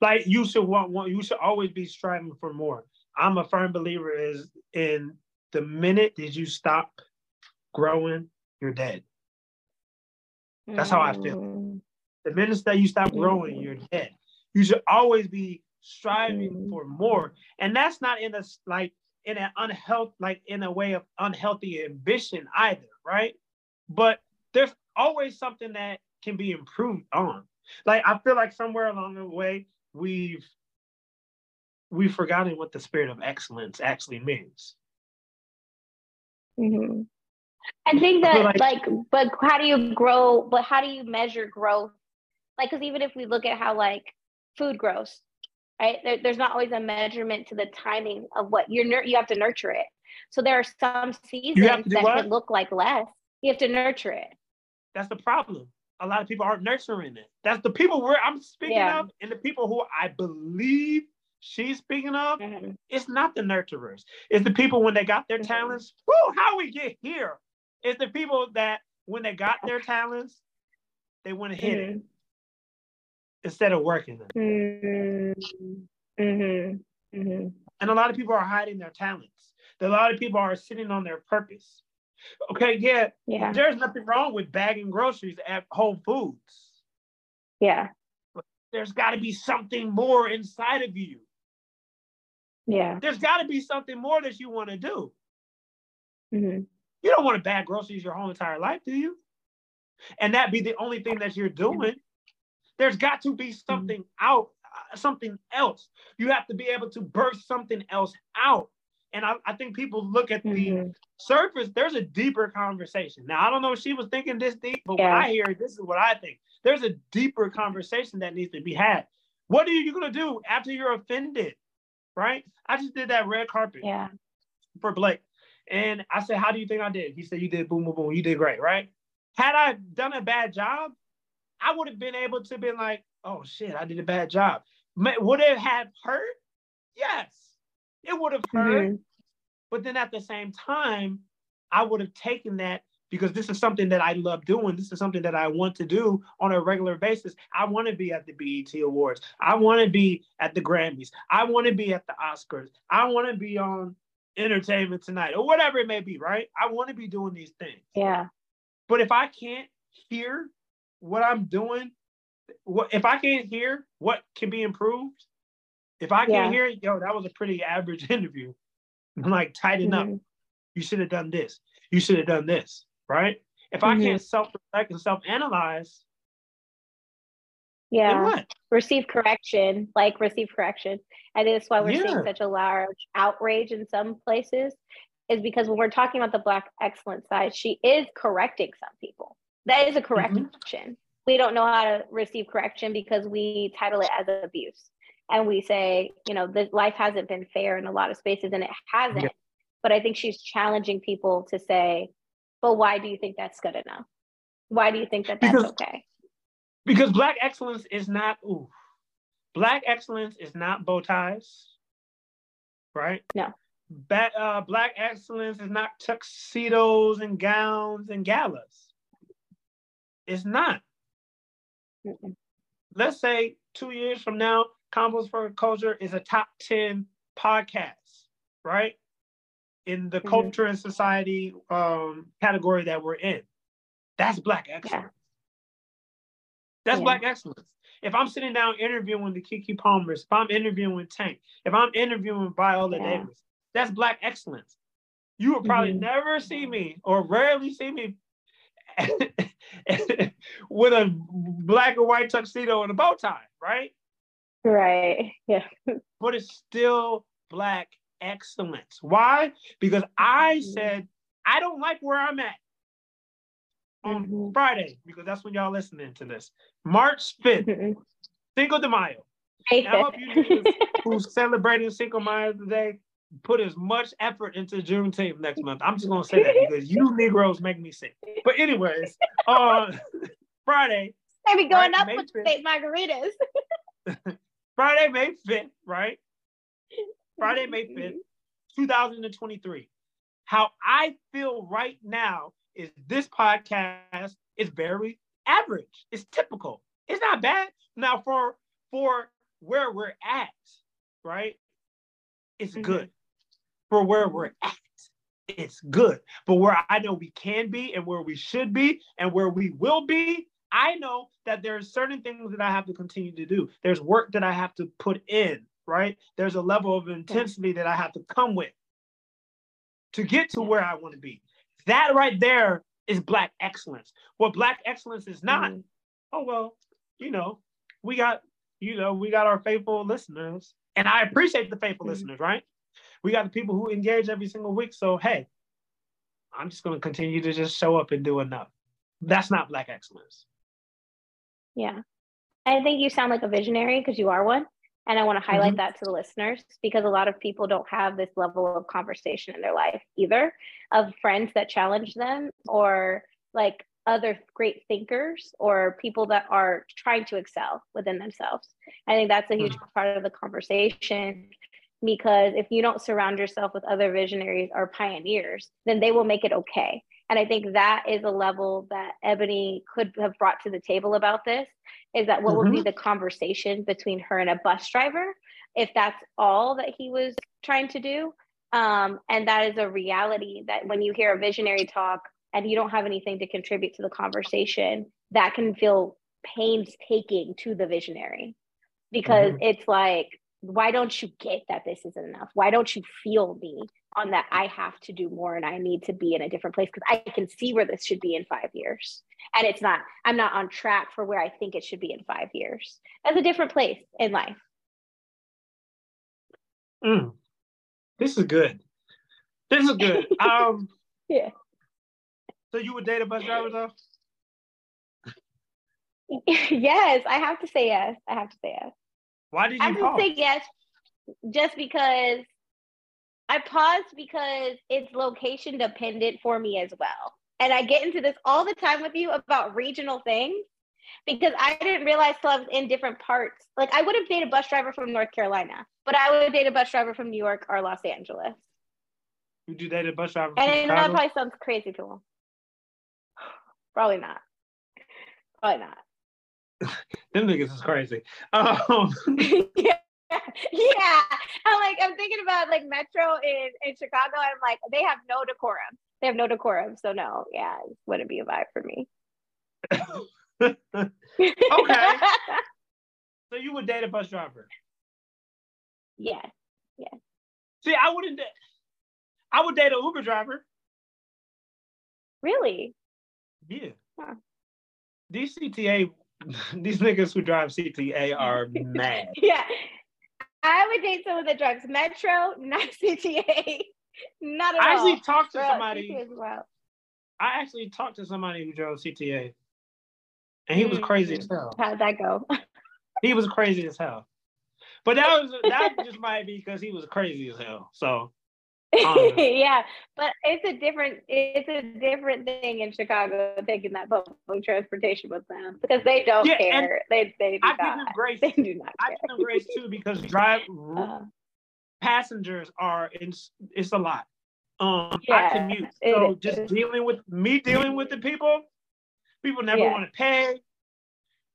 Like you should want, you should always be striving for more. I'm a firm believer is in the minute that you stop growing, you're dead. That's how I feel. Mm. The minute that you stop growing, you're dead. You should always be striving mm. for more. And that's not in a like in an unhealthy, like in a way of unhealthy ambition either, right? But there's always something that can be improved on. Like I feel like somewhere along the way we've we've forgotten what the spirit of excellence actually means. Mm-hmm. I think that I like, like, but how do you grow? But how do you measure growth? Like, because even if we look at how like food grows, right? There, there's not always a measurement to the timing of what you're. You have to nurture it. So there are some seasons that what? could look like less. You have to nurture it. That's the problem. A lot of people aren't nurturing it. That's the people where I'm speaking yeah. of, and the people who I believe she's speaking of. Mm-hmm. It's not the nurturers. It's the people when they got their mm-hmm. talents. Whoo, how we get here? It's the people that when they got their talents, they went and hit mm-hmm. it instead of working them. Mm-hmm. Mm-hmm. mm-hmm. And a lot of people are hiding their talents. A lot of people are sitting on their purpose. Okay, yeah, yeah. There's nothing wrong with bagging groceries at Whole Foods. Yeah. But there's got to be something more inside of you. Yeah. There's got to be something more that you want to do. Mm-hmm. You don't want to bag groceries your whole entire life, do you? And that be the only thing that you're doing. There's got to be mm-hmm. something mm-hmm. out, uh, something else. You have to be able to burst something else out. And I, I think people look at mm-hmm. the surface, there's a deeper conversation. Now, I don't know if she was thinking this deep, but yeah. when I hear it, this is what I think. There's a deeper conversation that needs to be had. What are you going to do after you're offended? Right? I just did that red carpet yeah. for Blake. And I said, How do you think I did? He said, You did boom, boom, boom. You did great, right? Had I done a bad job, I would have been able to be like, Oh shit, I did a bad job. Would it have hurt? Yes, it would have hurt. Mm-hmm. But then at the same time, I would have taken that because this is something that I love doing. This is something that I want to do on a regular basis. I want to be at the BET Awards. I want to be at the Grammys. I want to be at the Oscars. I want to be on entertainment tonight or whatever it may be, right? I want to be doing these things. Yeah. But if I can't hear what I'm doing, what if I can't hear what can be improved, if I can't yeah. hear yo, that was a pretty average interview. I'm like, tighten mm-hmm. up. You should have done this. You should have done this, right? If mm-hmm. I can't self-reflect and self-analyze, yeah receive correction like receive correction And that's why we're yeah. seeing such a large outrage in some places is because when we're talking about the black excellence side she is correcting some people that is a mm-hmm. correction mm-hmm. we don't know how to receive correction because we title it as abuse and we say you know the life hasn't been fair in a lot of spaces and it hasn't yeah. but i think she's challenging people to say but why do you think that's good enough why do you think that that's because, okay because black excellence is not ooh, black excellence is not bow ties, right? No. Ba- uh, black excellence is not tuxedos and gowns and galas. It's not. Mm-mm. Let's say two years from now, Convos for Culture is a top 10 podcast, right? In the mm-hmm. culture and society um, category that we're in. That's Black excellence. Yeah. That's yeah. black excellence. If I'm sitting down interviewing the Keke Palmers, if I'm interviewing Tank, if I'm interviewing Viola yeah. Davis, That's black excellence. You will probably Mhm. never see me or rarely see me with a black or white tuxedo and a bow tie, right? Right. Yeah. But it's still black excellence. Why? Because I Mhm. said I don't like where I'm at on Mhm. Friday, because that's when y'all listening to this. March 5th, Mhm. Cinco de Mayo. I hope you who's celebrating Cinco de Mayo today put as much effort into Juneteenth next month. I'm just gonna say that because you Negroes make me sick. But anyways, uh, Friday, Maybe going Right, up May with fifth. state margaritas. Friday, May 5th, right? Friday, May 5th, 2023. How I feel right now is this podcast is very average. It's typical. It's not bad. Now for for where we're at, right? It's Mhm. good. For where we're at, it's good. But where I know we can be and where we should be and where we will be, I know that there's certain things that I have to continue to do. There's work that I have to put in, right? There's a level of intensity that I have to come with to get to where I want to be. That right there is black excellence. What black excellence is not, Mhm. oh well, you know, we got, you know, we got our faithful listeners. And I appreciate the faithful Mhm. listeners, right? We got the people who engage every single week. So hey, I'm just gonna continue to just show up and do enough. That's not black excellence. Yeah. I think you sound like a visionary because you are one. And I want to highlight Mhm. that to the listeners because a lot of people don't have this level of conversation in their life either of friends that challenge them or like other great thinkers or people that are trying to excel within themselves. I think that's a huge part of the conversation because if you don't surround yourself with other visionaries or pioneers, then they will make it okay. And I think that is a level that Eboni could have brought to the table about this is that what would be the conversation between her and a bus driver if that's all that he was trying to do. Um, and that is a reality that when you hear a visionary talk and you don't have anything to contribute to the conversation, that can feel painstaking to the visionary. Because it's like, why don't you get that this isn't enough? Why don't you feel me on that I have to do more and I need to be in a different place because I can see where this should be in five years. And it's not, I'm not on track for where I think it should be in five years. That's a different place in life. Mm. This is good. This is good. um, Yeah. so you would date a bus driver though? yes, I have to say yes. I have to say yes. Why did I you to pause? say yes just because I paused because it's location dependent for me as well. And I get into this all the time with you about regional things because I didn't realize till I was in different parts. Like I would have dated a bus driver from North Carolina, but I would have date a bus driver from New York or Los Angeles. Would you date a bus driver? And I that probably sounds crazy to people. Probably not. Probably not. Them niggas is crazy. Um, yeah. Yeah. I'm like, I'm thinking about like Metro in, in Chicago. And I'm like, they have no decorum. They have no decorum. So no, yeah, it wouldn't be a vibe for me. okay. So you would date a bus driver? yeah. Yeah. See, I wouldn't. da- I would date an Uber driver. Really? Yeah. Huh. These CTA, these niggas who drive CTA are mad. Yeah. I would date someone that drives Metro, not CTA. Not at I all. actually talked to Bro, somebody. Wild. I actually talked to somebody who drove CTA, and he was mm. crazy as hell. How'd that go? He was crazy as hell. But that was that just might be because he was crazy as hell. So Um, yeah, but it's a different it's a different thing in Chicago taking that public transportation with them because they don't Yeah, care. They they do I not. grace. They do not care. give them grace too because drive Uh, passengers are in, it's a lot. Um, I commute, so is. just dealing with me dealing with the people. People never Yeah. want to pay.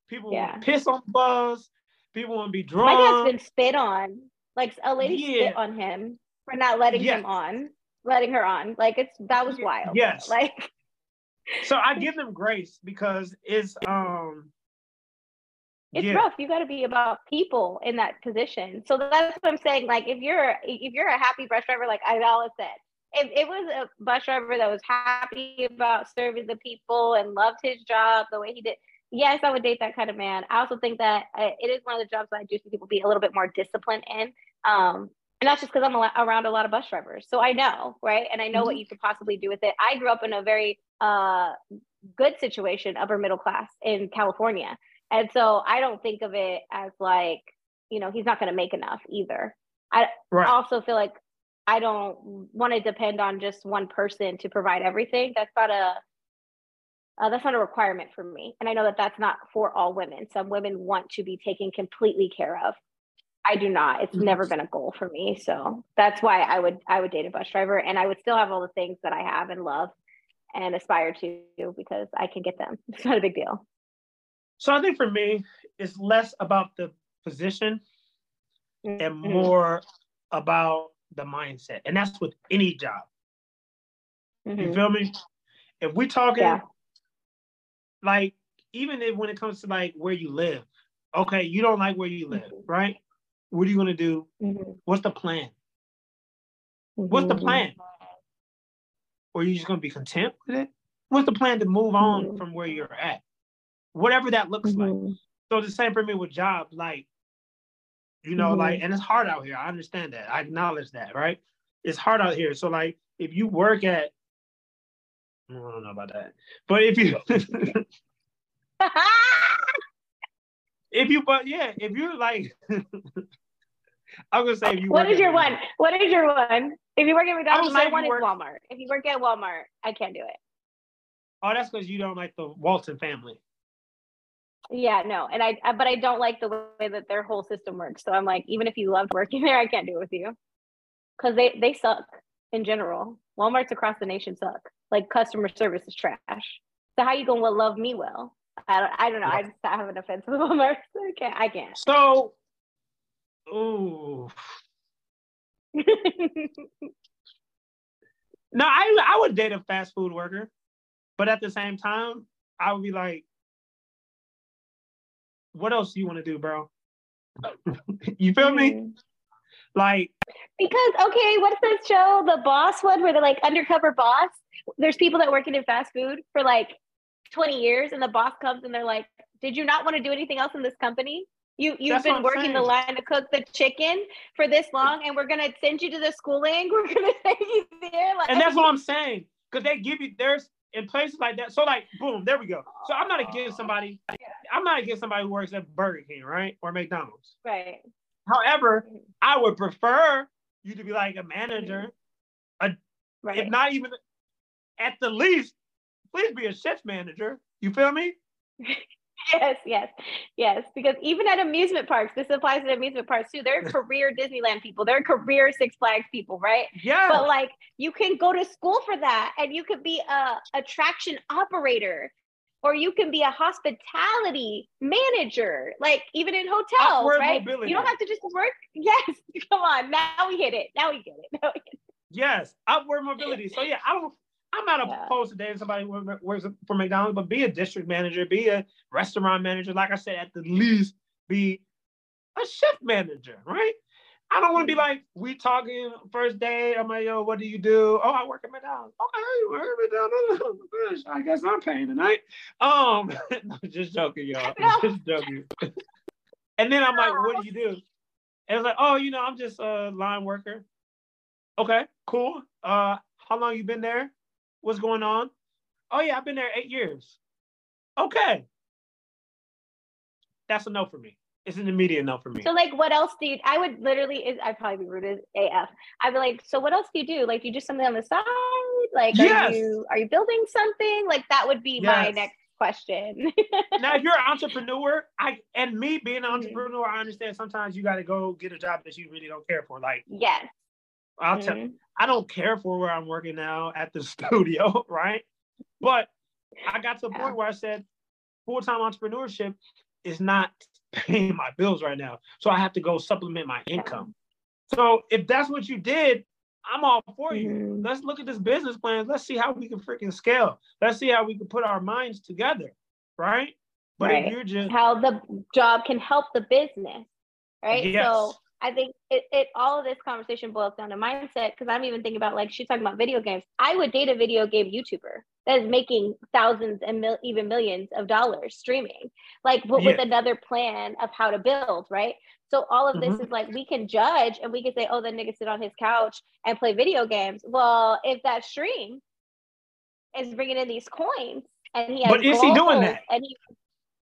People Yeah. piss on the bus. People want to be drunk. my dad's been spit on. Like a lady Yeah. spit on him for not letting Yes. him on, letting her on. Like it's that was wild. yes. Like So I give them grace because it's um it's Yeah. rough. You got to be about people in that position. So that's what I'm saying. Like if you're if you're a happy bus driver, like Isala said, if it was a bus driver that was happy about serving the people and loved his job the way he did, yes, I would date that kind of man. I also think that uh, it is one of the jobs that I do see people be a little bit more disciplined in. Um, and that's just because I'm a, around a lot of bus drivers, so I know, right? And I know what you could possibly do with it. I grew up in a very uh, good situation, upper middle class in California, and so I don't think of it as like, you know, he's not going to make enough either. I Right. also feel like I don't want to depend on just one person to provide everything. That's not a uh, that's not a requirement for me, and I know that that's not for all women. Some women want to be taken completely care of. I do not. It's Mhm. never been a goal for me, so that's why I would I would date a bus driver, and I would still have all the things that I have and love and aspire to because I can get them. It's not a big deal. So I think for me, it's less about the position and Mhm. more about the mindset. And that's with any job. You Mhm. feel me? If we're talking Yeah. like even if when it comes to like where you live, okay, you don't like where you live, Mhm. right? What are you gonna do? Mhm. What's the plan? What's the plan? Or are you just gonna be content with it? What's the plan to move on Mhm. from where you're at? Whatever that looks like. Mhm. So the same for me with jobs, like, you know, Mhm. like, and it's hard out here. I understand that. I acknowledge that, right? It's hard out here. So like, if you work at, I don't know about that, but if you, if you, but yeah, if you like, I'm gonna say if you. what work is your one? What is your one? If you work at McDonald's, my one you is Walmart. If you work at Walmart, I can't do it. Oh, that's because you don't like the Walton family. Yeah, no, and I, I- but I don't like the way that their whole system works. So I'm like, even if you loved working there, I can't do it with you, because they they suck in general. Walmart's across the nation suck. Like customer service is trash. So how you gonna love me well? I don't, I don't know. I just I have an offensive. So I can't. I can't. So, ooh, no, I I would date a fast food worker, but at the same time, I would be like, what else do you want to do, bro? you feel me? Mhm. Like, Because okay, what's that show, the Boss one, where they're like undercover boss? There's people that working in fast food for like 20 years, and the boss comes and they're like, "Did you not want to do anything else in this company? You you've That's been working the line to cook the chicken for this long, and we're gonna send you to the schooling. We're gonna take you there." Like, and that's what I'm saying, because they give you there's in places like that. So like, boom, there we go. So I'm not against somebody. I'm not against somebody who works at Burger King, right, or McDonald's. right. However, mm-hmm. I would prefer you to be like a manager, Right. if not even at the least, please be a shift manager. You feel me? yes, yes, yes. Because even at amusement parks, this applies to amusement parks too. They're career Disneyland people. They're career Six Flags people, right? Yeah. but like you can go to school for that and you could be a attraction operator or you can be a hospitality manager like even in hotels Upward right mobility. you don't have to just work yes come on now we hit it now we get it now we get it. yes, upward mobility. So yeah, I don't. I'm not Yeah. opposed to dating somebody who works for McDonald's, but be a district manager, be a restaurant manager. Like I said, at the least, be a shift manager, right? I don't want to be like we talking first day. I'm like, yo, what do you do? Oh, I work at McDonald's. Okay, you work at McDonald's. I guess I'm paying tonight. Um, just joking, y'all. No. Just joking. and then I'm like, what do you do? And it's like, oh, you know, I'm just a line worker. Okay, cool. Uh, how long you been there? What's going on? Oh yeah, I've been there eight years. Okay. That's a no for me. It's an immediate no for me. so like what else do you i would literally is i'd probably be rude as af i'd be like so what else do you do like do you do something on the side like Yes. are you are you building something like that would be my next question now, if you're an entrepreneur, I and me being an Mhm. entrepreneur, I understand sometimes you got to go get a job that you really don't care for. Like yes I'll tell, Mhm. I don't care for where I'm working now at the studio, right? But I got to a Yeah. point where I said full time entrepreneurship is not paying my bills right now. So I have to go supplement my income. So if that's what you did, I'm all for you. Mhm. Let's look at this business plan. Let's see how we can freaking scale. Let's see how we can put our minds together, right? But Right. if you're just how the job can help the business, right? Yes. So I think it, it all of this conversation boils down to mindset because I'm even thinking about like she's talking about video games. I would date a video game YouTuber that is making thousands and mil- even millions of dollars streaming, like but with another plan of how to build, right? So all of this Mhm. is like we can judge and we can say, oh, the nigga sit on his couch and play video games. Well, if that stream is bringing in these coins and he has But is he doing that? And he,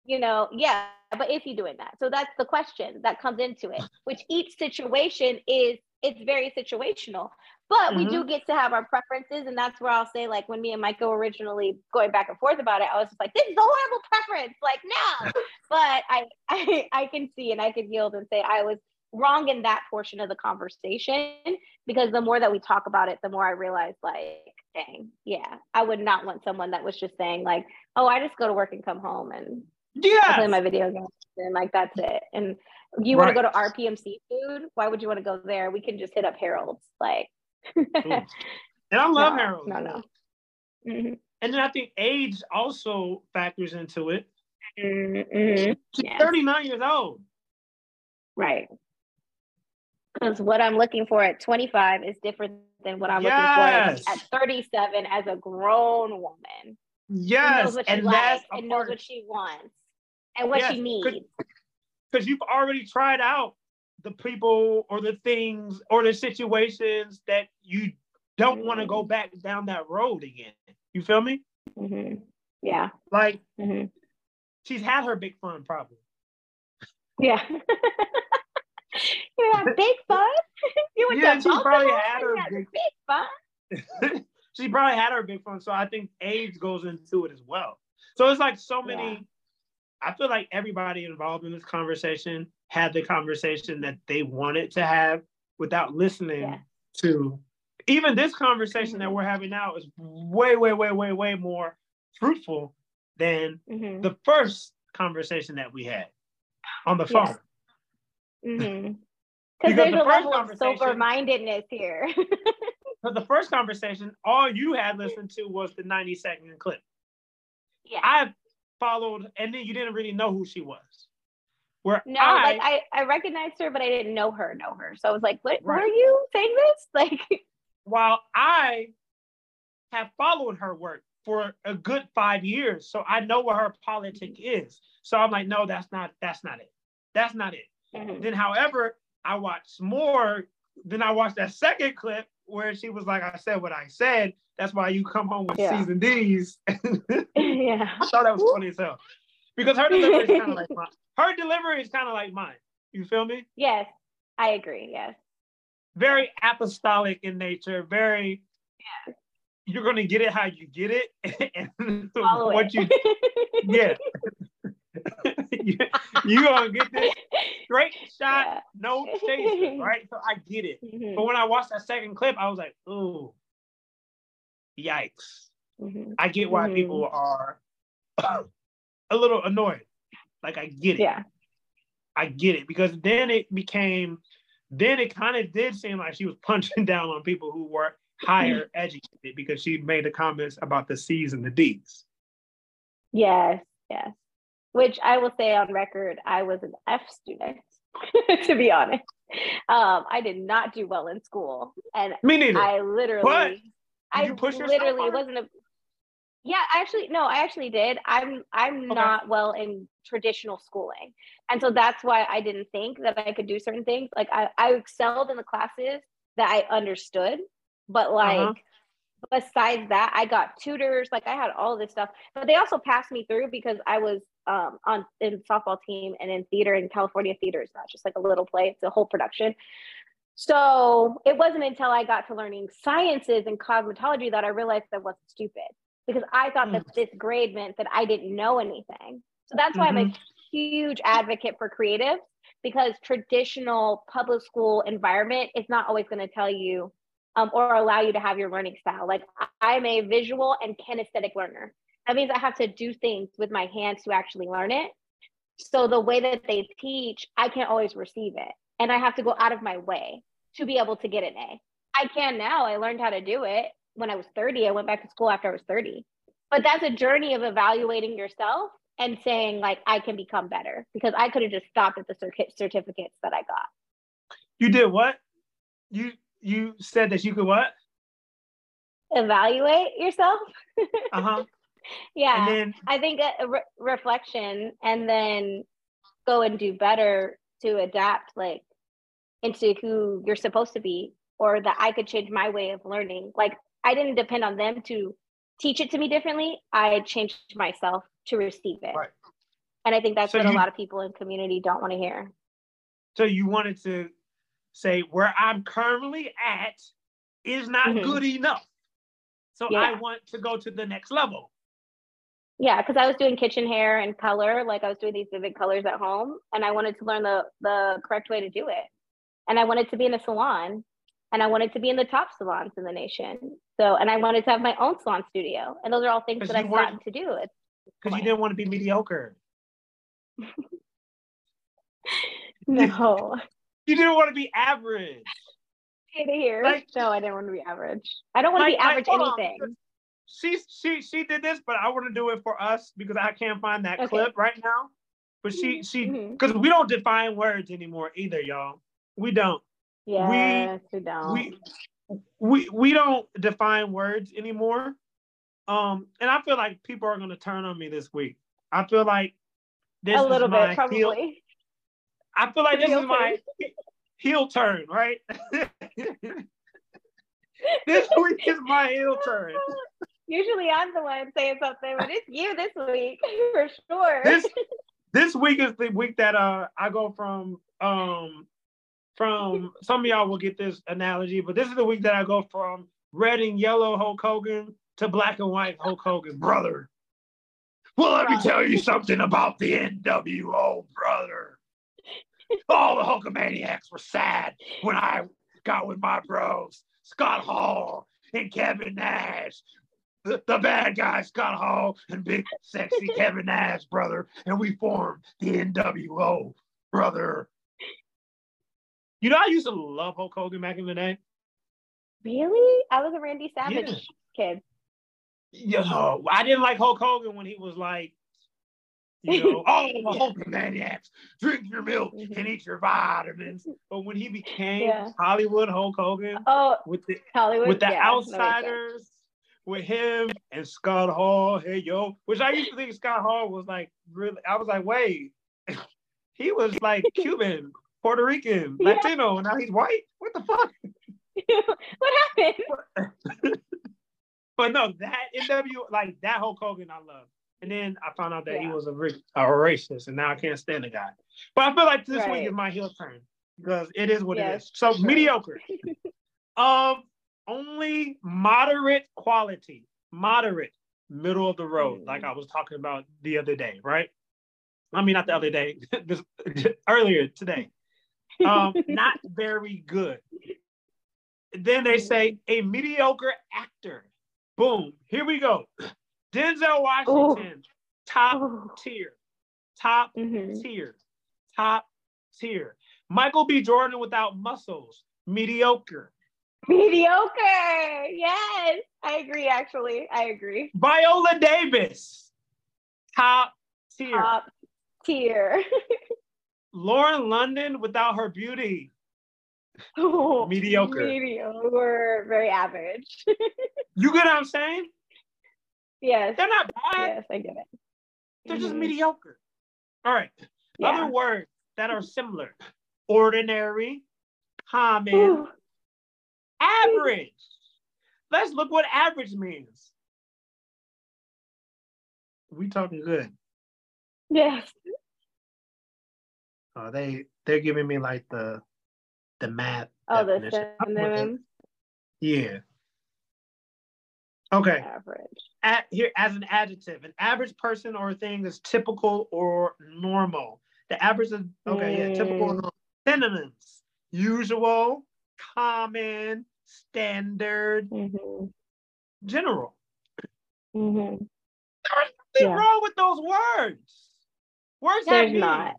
you know, yeah, but is he doing that? So that's the question that comes into it, which each situation is it's very situational. But we Mm-hmm. do get to have our preferences, and that's where I'll say, like, when me and Micah originally going back and forth about it, I was just like, "This is a horrible preference." Like, no. but I, I, I can see and I can yield and say I was wrong in that portion of the conversation because the more that we talk about it, the more I realize, like, dang, yeah, I would not want someone that was just saying, like, "Oh, I just go to work and come home and I play yeah, my video games and like that's it." And you want to go to RPM Seafood? Why would you want to go there? We can just hit up Harold's, like. and I love no, Harold. No, no. Mhm. And then I think age also factors into it. Mhm. She's Yes. 39 years old. Right. Because what I'm looking for at 25 is different than what I'm Yes. looking for at 37 as a grown woman. Yes, knows what she and likes that's and knows what she wants and what Yes, she 'cause- needs. because you've already tried out the people or the things or the situations that you don't want to go back down that road again. You feel me? hmm Yeah. Like hmm she's had her big fun problem. Yeah. you had big fun. you went Yeah, to she probably had her big- big fun. she probably had her big fun. So I think age goes into it as well. So it's like so many. I feel like everybody involved in this conversation had the conversation that they wanted to have without listening Yeah. to even this conversation that Mhm. we're having now is way, way, way, way, way more fruitful than hmm the first conversation that we had on the phone. hmm Because Because there's the a first level of sober mindedness here. But the first conversation, all you had listened to was the 90 second clip. yeah. I followed, and then you didn't really know who she was. Where No, I, like I, I recognized her, but I didn't know her, know her. So I was like, what Right. were you saying this? Like, while I have followed her work for a good five years, so I know what her politic is. So I'm like, no, that's not, that's not it. That's not it. mhm. Then, however, I watched more. Then I watched that second clip where she was like, I said what I said. That's why you come home with Yeah. D's. yeah. I thought that was funny as hell. Because her delivery is kind of like mine. Her delivery is kind of like mine. You feel me? Yes, I agree. Yes. Very apostolic in nature. Very. You're gonna get it how you get it, and Follow what it. you yeah. you, you gonna get this straight shot, Yeah. no chaser, right? So I get it. Mhm, But when I watched that second clip, I was like, ooh, yikes. mhm. I get why Mhm. people are a little annoyed. Like I get it. Yeah. I get it. Because then it became then it kind of did seem like she was punching down on people who were higher educated because she made the comments about the C's and the D's. Yes. Yes. Which I will say on record, I was an F student, to be honest. Um, I did not do well in school, and Me neither. I literally, I you push yourself literally hard? wasn't a. Yeah, actually, no, I actually did. I'm I'm Okay. not well in traditional schooling, and so that's why I didn't think that I could do certain things. Like I, I excelled in the classes that I understood, but like Uh-huh. besides that, I got tutors. Like I had all this stuff, but they also passed me through because I was um, on in softball team and in theater in California theater. is not just like a little play; it's a whole production. So it wasn't until I got to learning sciences and cosmetology that I realized that I wasn't stupid because I thought that this grade meant that I didn't know anything. So that's why I'm a huge advocate for creatives because traditional public school environment is not always going to tell you um, or allow you to have your learning style. Like I'm a visual and kinesthetic learner. That means I have to do things with my hands to actually learn it. So the way that they teach, I can't always receive it. And I have to go out of my way to be able to get an A. I can now. I learned how to do it when I was 30. I went back to school after I was 30. But that's a journey of evaluating yourself and saying like I can become better because I could have just stopped at the circuit certificates that I got. You did what? You you said that you could what? Evaluate yourself. Uh huh. yeah, And then I think a, a re- reflection and then go and do better to adapt like into who you're supposed to be or that I could change my way of learning. Like I didn't depend on them to teach it to me differently. I changed myself to receive it. Right. And I think that's So what a lot of people in community don't want to hear. so you wanted to say where I'm currently at is not Mhm. good enough. So I want to go to the next level. Yeah, because I was doing kitchen hair and color, like I was doing these vivid colors at home, and I wanted to learn the the correct way to do it. And I wanted to be in a salon, and I wanted to be in the top salons in the nation. So, and I wanted to have my own salon studio, and those are all things that I've weren't- gotten to do. Because you didn't want to be mediocre. no, You didn't want to be average. To. Like- no, I didn't want to be average. I don't want to Like- be like, average on, anything. She she she did this, but I want to do it for us because I can't find that Okay. clip right now. But she she Mhm. because we don't define words anymore either, y'all. We don't. Yes, we, don't. we we we don't define words anymore. Um, and I feel like people are gonna turn on me this week. I feel like this a little is my bit, probably. heel. I feel like this is my heel turn, right? this week is my heel turn. Usually I'm the one saying something, but it's you this week for sure. This this week is the week that uh I go from um from some of y'all will get this analogy, but this is the week that I go from red and yellow Hulk Hogan to black and white Hulk Hogan, brother. Well, let me tell you something about the NWO, brother. All the Hulkamaniacs were sad when I got with my bros, Scott Hall and Kevin Nash. The, the bad guy, Scott Hall, and big sexy Kevin Nash, brother. And we formed the NWO, brother. You know, I used to love Hulk Hogan back in the day. really? I was a Randy Savage Yeah. kid. Yo, know, I didn't like Hulk Hogan when he was like, you know, oh, the Yeah. Hulkamaniacs, drink your milk Mhm. and eat your vitamins. But when he became Yeah. Hollywood Hulk Hogan Oh, with the Hollywood. with the yeah, that makes sense. outsiders, with him and Scott Hall, hey yo, which I used to think Scott Hall was like really. I was like, wait, he was like Cuban, Puerto Rican, Yeah. Latino, and now he's white. What the fuck? what happened? But no, that NW like that Hulk Hogan I love. And then I found out that he was a, a racist, and now I can't stand the guy. But I feel like this week is my heel turn because it is what it Yes, is. So sure. mediocre. um, only moderate quality, moderate, middle of the road, Mm. like I was talking about the other day, right? I mean, not the other day, this earlier today. Um, not very good. Then they say a mediocre actor. Boom. Here we go. Denzel Washington, top Oh. tier, top Mhm. tier, top tier. Michael B. Jordan without muscles, mediocre. Mediocre. Yes, I agree. Actually, I agree. Viola Davis, top tier. Top tier. Lauren London without her beauty, Mediocre. Mediocre. Or very average. you get what I'm saying? yes. They're not bad. Yes, I get it. They're just Mhm. mediocre. All right. Yeah. Other words that are similar: ordinary, common, Ooh. average. Let's look what average means. We talking good. Yes. Oh, they they're giving me like the the math. Oh, definition. It. synonyms. Yeah. Okay. Average. At, here as an adjective, an average person or thing is typical or normal. The average is okay. Yeah, typical. Mm. normal. Synonyms: usual, common, standard, Mm-hmm. general. Mm-hmm. There's nothing Yeah. wrong with those words. Words have There's meaning. not.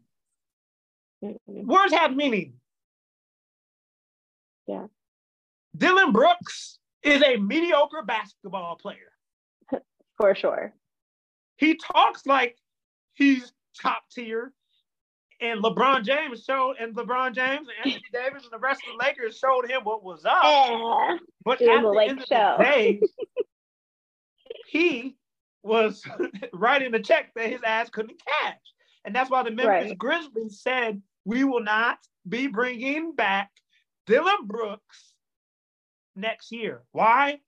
Words have meaning. Yeah. Dillon Brooks is a mediocre basketball player. For sure. He talks like he's top tier. And LeBron James showed, and LeBron James and Anthony Davis and the rest of the Lakers showed him what was up. Yeah. But at the end of the day, he was writing a check that his ass couldn't cash. And that's why the Memphis Right. Grizzlies said, we will not be bringing back Dillon Brooks next year. Why?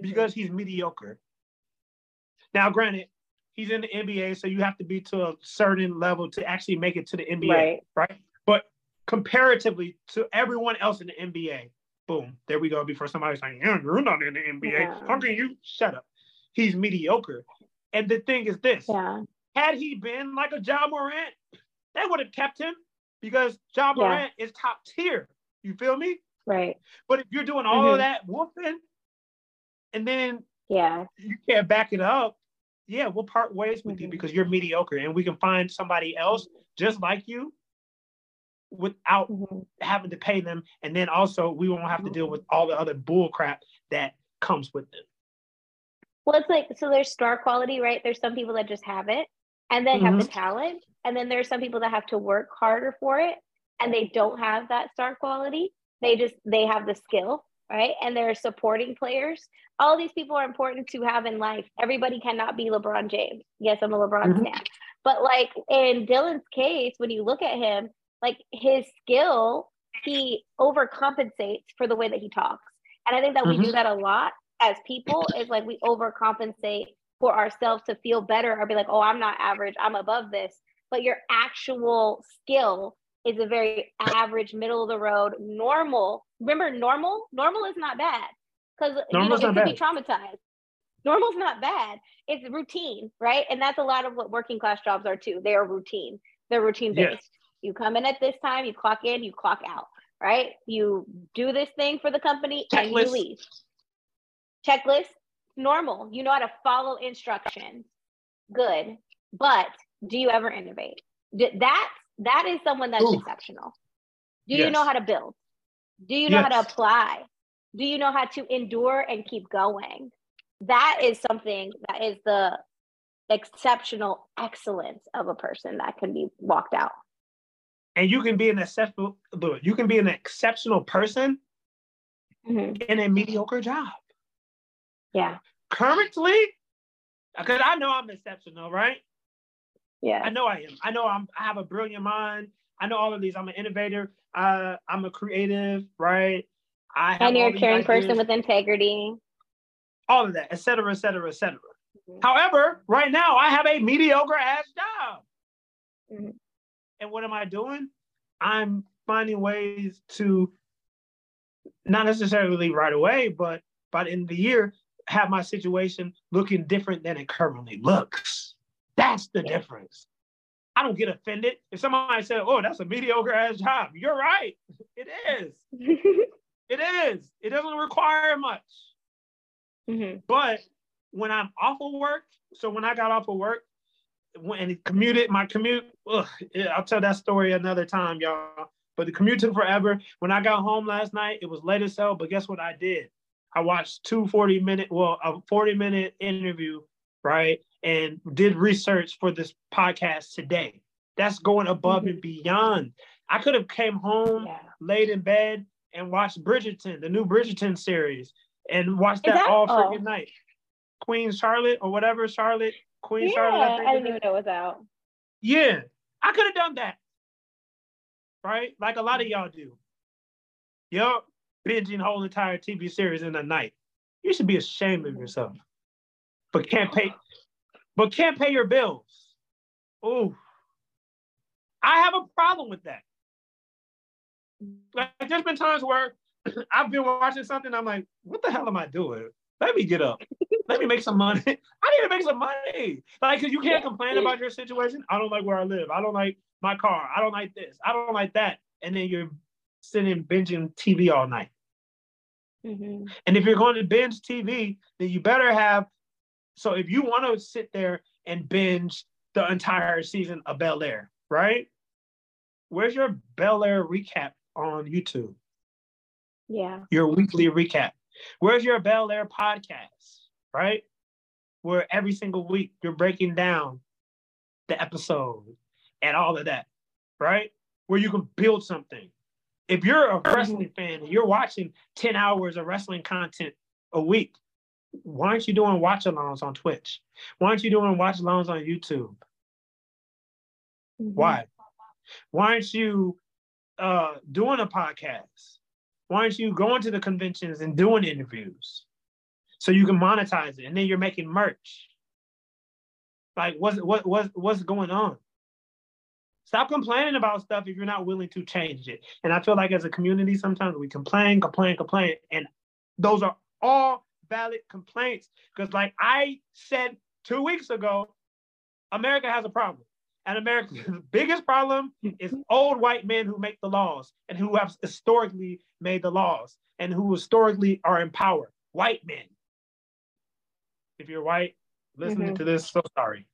Because he's mediocre. Now, granted, he's in the NBA, so you have to be to a certain level to actually make it to the NBA, Right. right? But comparatively to everyone else in the NBA, boom, there we go. Before somebody's like, yeah, you're not in the NBA. Yeah. How can you shut up? He's mediocre. And the thing is this Yeah. had he been like a Ja Morant, they would have kept him because Ja Yeah. Morant is top tier. You feel me? Right. But if you're doing all Mhm. of that whooping and then Yeah. you can't back it up, yeah, we'll part ways with you Mhm. because you're mediocre and we can find somebody else just like you without Mhm. having to pay them. And then also we won't have to deal with all the other bull crap that comes with it. Well, it's like so. There's star quality, right? There's some people that just have it, and they have the Mm-hmm. talent, and then there's some people that have to work harder for it, and they don't have that star quality. They just they have the skill, right? And they're supporting players. All these people are important to have in life. Everybody cannot be LeBron James. Yes, I'm a LeBron Mhm. fan, but like in Dillon's case, when you look at him, like his skill, he overcompensates for the way that he talks, and I think that we do Mhm. that a lot as people is like we overcompensate for ourselves to feel better or be like, oh, I'm not average, I'm above this. But your actual skill is a very average, middle of the road, normal. Remember, normal? Normal is not bad because you know it could be traumatized. Normal's not bad. It's routine, right? And that's a lot of what working class jobs are too. They are routine. They're routine based. Yes. You come in at this time, you clock in, you clock out, right? You do this thing for the company and you leave checklist normal. You know how to follow instructions. Good. But do you ever innovate? That that is someone that's Ooh. exceptional. Do you know how to build? Do you know how to apply? Do you know how to endure and keep going? That is something that is the exceptional excellence of a person that can be walked out. And you can be an exceptional you can be an exceptional person Mhm. in a mediocre job. Yeah Currently, because I know I'm exceptional, right? yeah I know I am. I know I'm. I have a brilliant mind. I know all of these. I'm an innovator. Uh, I'm a creative, right? I have and you're a caring person with integrity all of that, et cetera, et cetera, et cetera. Mhm. However, right now I have a mediocre ass job. Mhm. And what am I doing? I'm finding ways to not necessarily right away, but by the end of the year, have my situation looking different than it currently looks. That's the difference. I don't get offended. If somebody said, Oh, that's a mediocre ass job, you're right. It is. It is. It doesn't require much. Mhm. But when I'm off of work, so when I got off of work, when it commuted, my commute, ugh, I'll tell that story another time, y'all. But the commute took forever. When I got home last night, it was late as hell. But guess what I did? I watched two 40 minute, well, a 40 minute interview, right? And did research for this podcast today. That's going above and mm-hmm. beyond. I could have came home, yeah laid in bed, and watched Bridgerton, the new Bridgerton series, and watched that, that- all oh. freaking night. Queen Charlotte or whatever Charlotte, Queen yeah, Charlotte. I, I didn't even know it was out. Yeah, I could have done that. Right? Like a lot of mm-hmm. y'all do. Yup, binging whole entire TV series in a night. You should be ashamed of yourself. But can't pay but can't pay your bills. Ooh. I have a problem with that. Like there's been times where I've been watching something, I'm like, what the hell am I doing? Let me get up. Let me make some money. I need to make some money. Like, cause you can't complain about your situation. I don't like where I live. I don't like my car. I don't like this. I don't like that. And then you're sitting binging TV all night. Mhm. And if you're going to binge TV, then you better have. So if you want to sit there and binge the entire season of Bel Air, right? Where's your Bel Air recap on YouTube? Yeah. Your weekly recap. Where's your Bel Air podcast, right? Where every single week you're breaking down the episode and all of that, right? Where you can build something. If you're a wrestling fan and you're watching 10 hours of wrestling content a week, why aren't you doing watch alongs on Twitch? Why aren't you doing watch alongs on YouTube? Mhm. Why? Why aren't you uh, doing a podcast? Why aren't you going to the conventions and doing interviews so you can monetize it and then you're making merch? Like, what's what what what's going on? Stop complaining about stuff if you're not willing to change it. And I feel like as a community, sometimes we complain, complain, complain, and those are all valid complaints. Because, like I said two weeks ago, America has a problem. And America's biggest problem is old white men who make the laws and who have historically made the laws and who historically are in power. White men. If you're white, listening Mhm. to this, so sorry.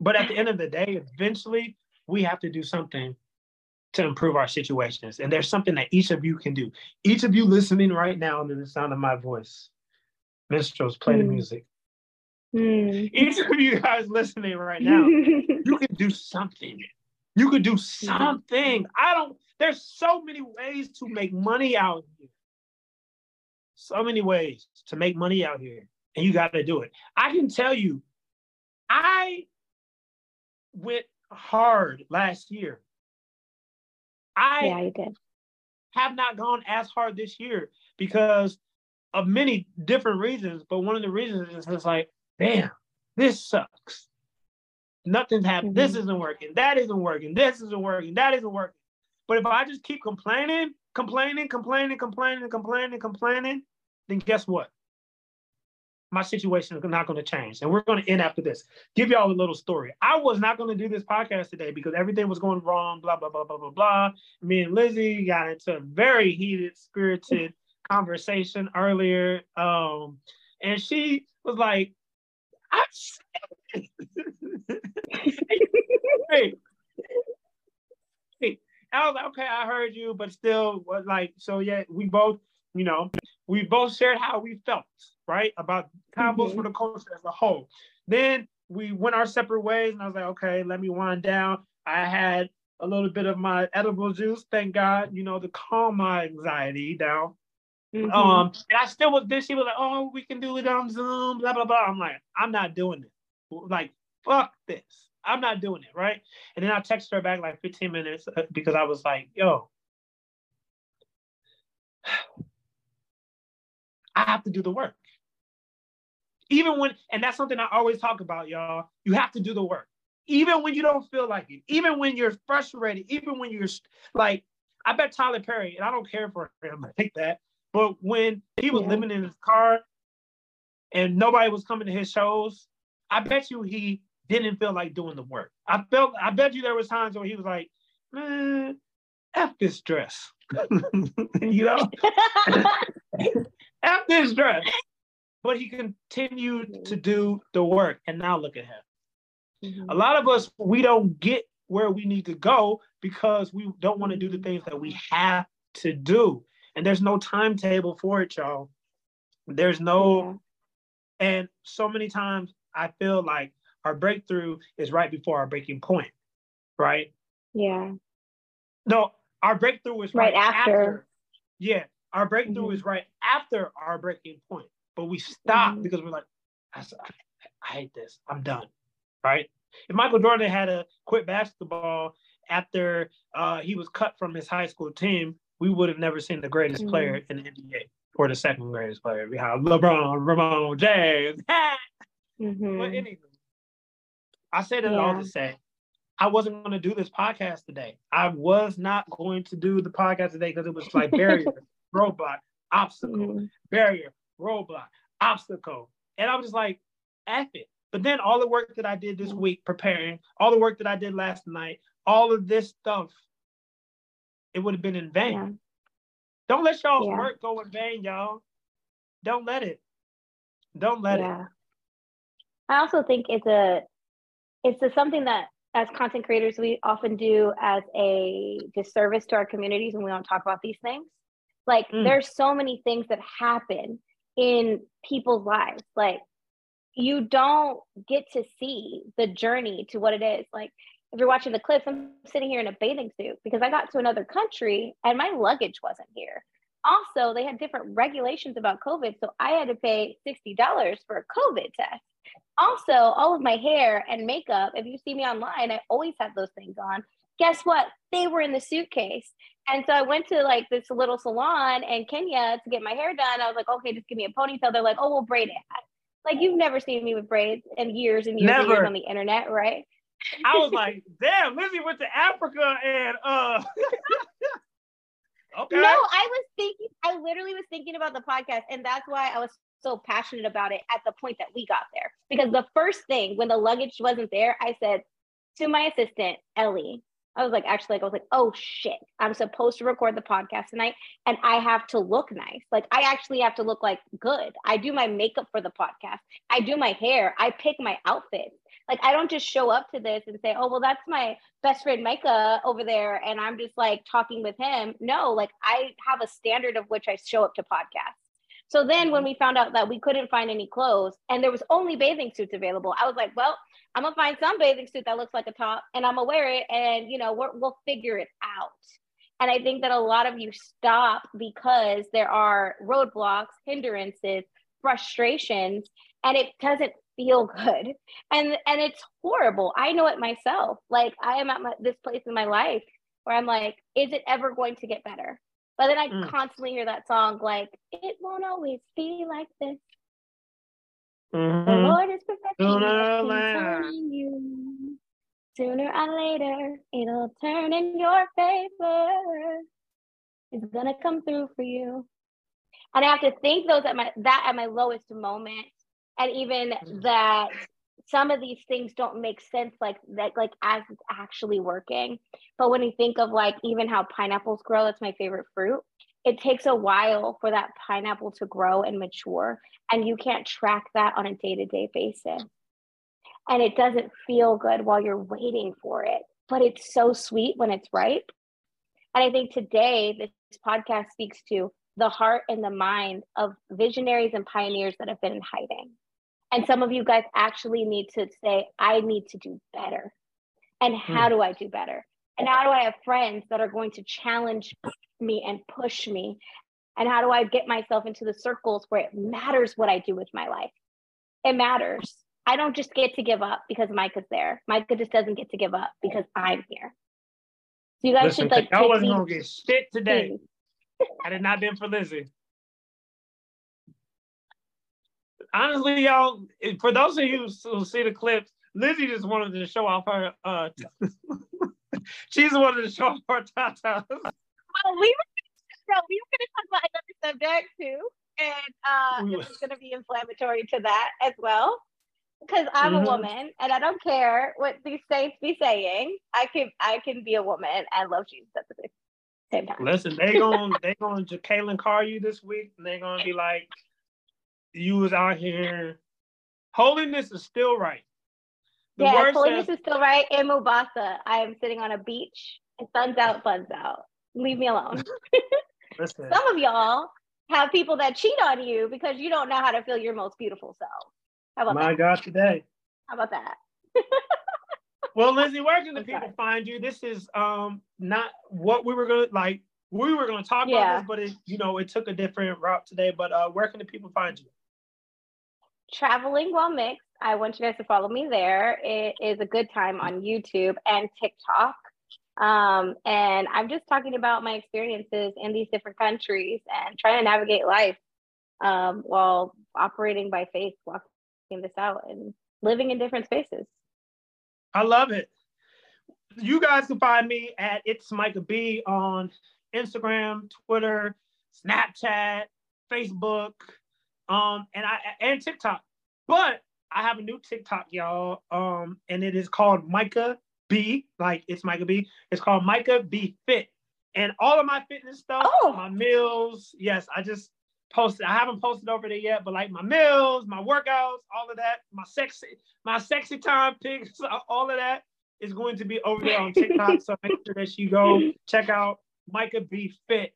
But at the end of the day, eventually we have to do something to improve our situations. And there's something that each of you can do. Each of you listening right now under the sound of my voice, minstrels, play the Hmm. music. Mm. Each of you guys listening right now, you can do something. You could do something. I don't, there's so many ways to make money out here. So many ways to make money out here. And you got to do it. I can tell you, I went hard last year. I yeah, you did. have not gone as hard this year because of many different reasons. But one of the reasons is it's like, damn, this sucks. Nothing's happening. This Mhm. isn't working. That isn't working. This isn't working. That isn't working. But if I just keep complaining, complaining, complaining, complaining, complaining, complaining, then guess what? My situation is not going to change. And we're going to end after this. Give y'all a little story. I was not going to do this podcast today because everything was going wrong, blah, blah, blah, blah, blah, blah. Me and Lizzy got into a very heated, spirited conversation earlier. Um, and she was like, I'm hey, hey. I was like, okay, I heard you, but still, like, so yeah, we both, you know, we both shared how we felt, right, about convos Mhm. for the culture as a whole. Then we went our separate ways, and I was like, okay, let me wind down. I had a little bit of my edible juice, thank God, you know, to calm my anxiety down. Mhm. Um, and I still was this. she was like, Oh, we can do it on Zoom, blah blah blah. I'm like, I'm not doing it. Like, fuck this. I'm not doing it, right? And then I texted her back like 15 minutes uh, because I was like, yo, I have to do the work. Even when, and that's something I always talk about, y'all. You have to do the work. Even when you don't feel like it, even when you're frustrated, even when you're like, I bet Tyler Perry, and I don't care for him like that, but when he was Yeah. living in his car and nobody was coming to his shows, I bet you he didn't feel like doing the work. I felt I bet you there was times where he was like, man, F this dress. you know? F this dress. But he continued to do the work. And now look at him. Mhm. A lot of us, we don't get where we need to go because we don't want to do the things that we have to do. And there's no timetable for it, y'all. There's no, and so many times I feel like our breakthrough is right before our breaking point, right? yeah. No, our breakthrough is Right right, after. Yeah, our breakthrough Mhm. is right after our breaking point, but we stop Mhm. because we're like, I hate this. I'm done. Right? If Michael Jordan had to quit basketball after uh, he was cut from his high school team, we would have never seen the greatest Mhm. player in the NBA or the second greatest player. We have LeBron, Raymone James. Mhm. But anyway, I say that all to say I wasn't going to do this podcast today. I was not going to do the podcast today because it was like barrier, roadblock, obstacle, Mhm. barrier, roadblock, obstacle. And I was just like, F it. But then all the work that I did this week preparing, all the work that I did last night, all of this stuff, it would have been in vain. Yeah. Don't let y'all's Yeah. work go in vain, y'all. Don't let it. Don't let it. I also think it's a it's a, something that as content creators we often do as a disservice to our communities when we don't talk about these things. Like Mm. there's so many things that happen in people's lives. Like you don't get to see the journey to what it is. Like if you're watching the clips, I'm sitting here in a bathing suit because I got to another country and my luggage wasn't here. Also, they had different regulations about COVID. So I had to pay $60 for a COVID test. Also, all of my hair and makeup, if you see me online, I always have those things on. Guess what? They were in the suitcase. And so I went to like this little salon in Kenya to get my hair done. I was like, okay, just give me a ponytail. They're like, oh, we'll braid it. Like you've never seen me with braids in years and years, and years on the internet, right? I was like, damn, Lizzy went to Africa and uh Okay. No, I was thinking, I literally was thinking about the podcast, and that's why I was so passionate about it at the point that we got there. Because the first thing when the luggage wasn't there, I said to my assistant, Ellie, I was like, actually, like, I was like, oh shit, I'm supposed to record the podcast tonight and I have to look nice. Like, I actually have to look like good. I do my makeup for the podcast, I do my hair, I pick my outfit. Like, I don't just show up to this and say, oh, well, that's my best friend Micah over there. And I'm just like talking with him. No, like, I have a standard of which I show up to podcasts. So then when mm-hmm. we found out that we couldn't find any clothes and there was only bathing suits available, I was like, well, I'm gonna find some bathing suit that looks like a top and I'm gonna wear it and you know we will figure it out. And I think that a lot of you stop because there are roadblocks, hindrances, frustrations, and it doesn't feel good. And and it's horrible. I know it myself. Like I am at my, this place in my life where I'm like, is it ever going to get better? But then I mm. constantly hear that song like, it won't always be like this. Mm-hmm. The Lord is perfecting you. Sooner or later, it'll turn in your favor. It's gonna come through for you. And I have to think those at my that at my lowest moment, and even mm-hmm. that some of these things don't make sense like that like as it's actually working. But when you think of like even how pineapples grow, that's my favorite fruit. It takes a while for that pineapple to grow and mature and you can't track that on a day-to-day basis. And it doesn't feel good while you're waiting for it but it's so sweet when it's ripe. And i think today this podcast speaks to the heart and the mind of visionaries and pioneers that have been in hiding and some of you guys actually need to say i need to do better and how hmm. do i do better and how do i have friends that are going to challenge me and push me? And how do I get myself into the circles where it matters what I do with my life? It matters. I don't just get to give up because Micah's there. Micah just doesn't get to give up because I'm here. So you guys Listen, should like. I wasn't gonna get shit today. Had it not been for Lizzy. Honestly, y'all, for those of you who see the clips, Lizzy just wanted to show off her. Uh, she's wanted to show off her tatas well, we were we were going to talk about another subject too, and uh, this is going to be inflammatory to that as well. Because I'm mm-hmm. a woman, and I don't care what these saints be saying. I can I can be a woman and love Jesus at the same time. Listen, they're going they're going to Kaylin Car you this week, and they're gonna be like, "You was out here. Holiness is still right." The yeah, holiness says, is still right in Mombasa. I am sitting on a beach, and sun's out, sun's out leave me alone. Some of y'all have people that cheat on you because you don't know how to feel your most beautiful self. How about My that? God, today. How about that? well, Lizzy, where can the people sorry. find you? This is um not what we were gonna like. We were gonna talk yeah. about this, but it you know it took a different route today. But uh, where can the people find you? Traveling while mixed. I want you guys to follow me there. It is a good time on YouTube and TikTok. Um, and I'm just talking about my experiences in these different countries and trying to navigate life um, while operating by faith, walking this out and living in different spaces. I love it. You guys can find me at It's Micah B on Instagram, Twitter, Snapchat, Facebook, um, and I and TikTok. But I have a new TikTok, y'all, um, and it is called Micah B, like it's Micah B. It's called Micah B Fit. And all of my fitness stuff, oh. my meals, yes, I just posted. I haven't posted over there yet, but like my meals, my workouts, all of that, my sexy, my sexy time pics, all of that is going to be over there on TikTok. so make sure that you go check out Micah B Fit.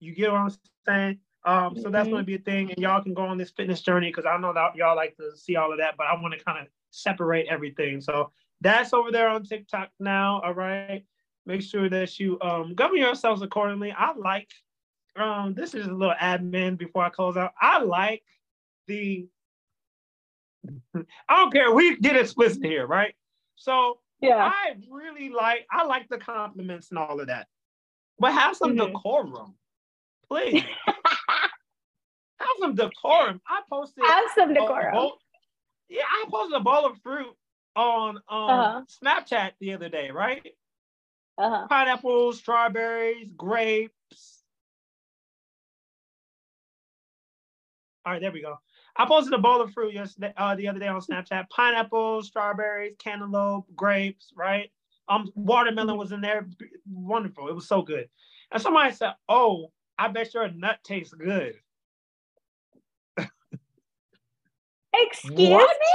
You get what I'm saying? Um, so that's going to be a thing, and y'all can go on this fitness journey because I know that y'all like to see all of that, but I want to kind of separate everything. So that's over there on TikTok now. All right, make sure that you um, govern yourselves accordingly. I like um, this is a little admin before I close out. I like the. I don't care. We get explicit here, right? So Yeah. I really like. I like the compliments and all of that, but have some Mhm. decorum, please. have some decorum. I posted. Have some decorum. bowl- yeah, I posted a bowl of fruit on um, Uh-huh. Snapchat the other day, right? Uh-huh. Pineapples, strawberries, grapes. All right, there we go. I posted a bowl of fruit yesterday, uh, the other day on Snapchat. Pineapples, strawberries, cantaloupe, grapes, right? Um, watermelon was in there. Wonderful. It was so good. And somebody said, "Oh, I bet your nut tastes good." Excuse What? me?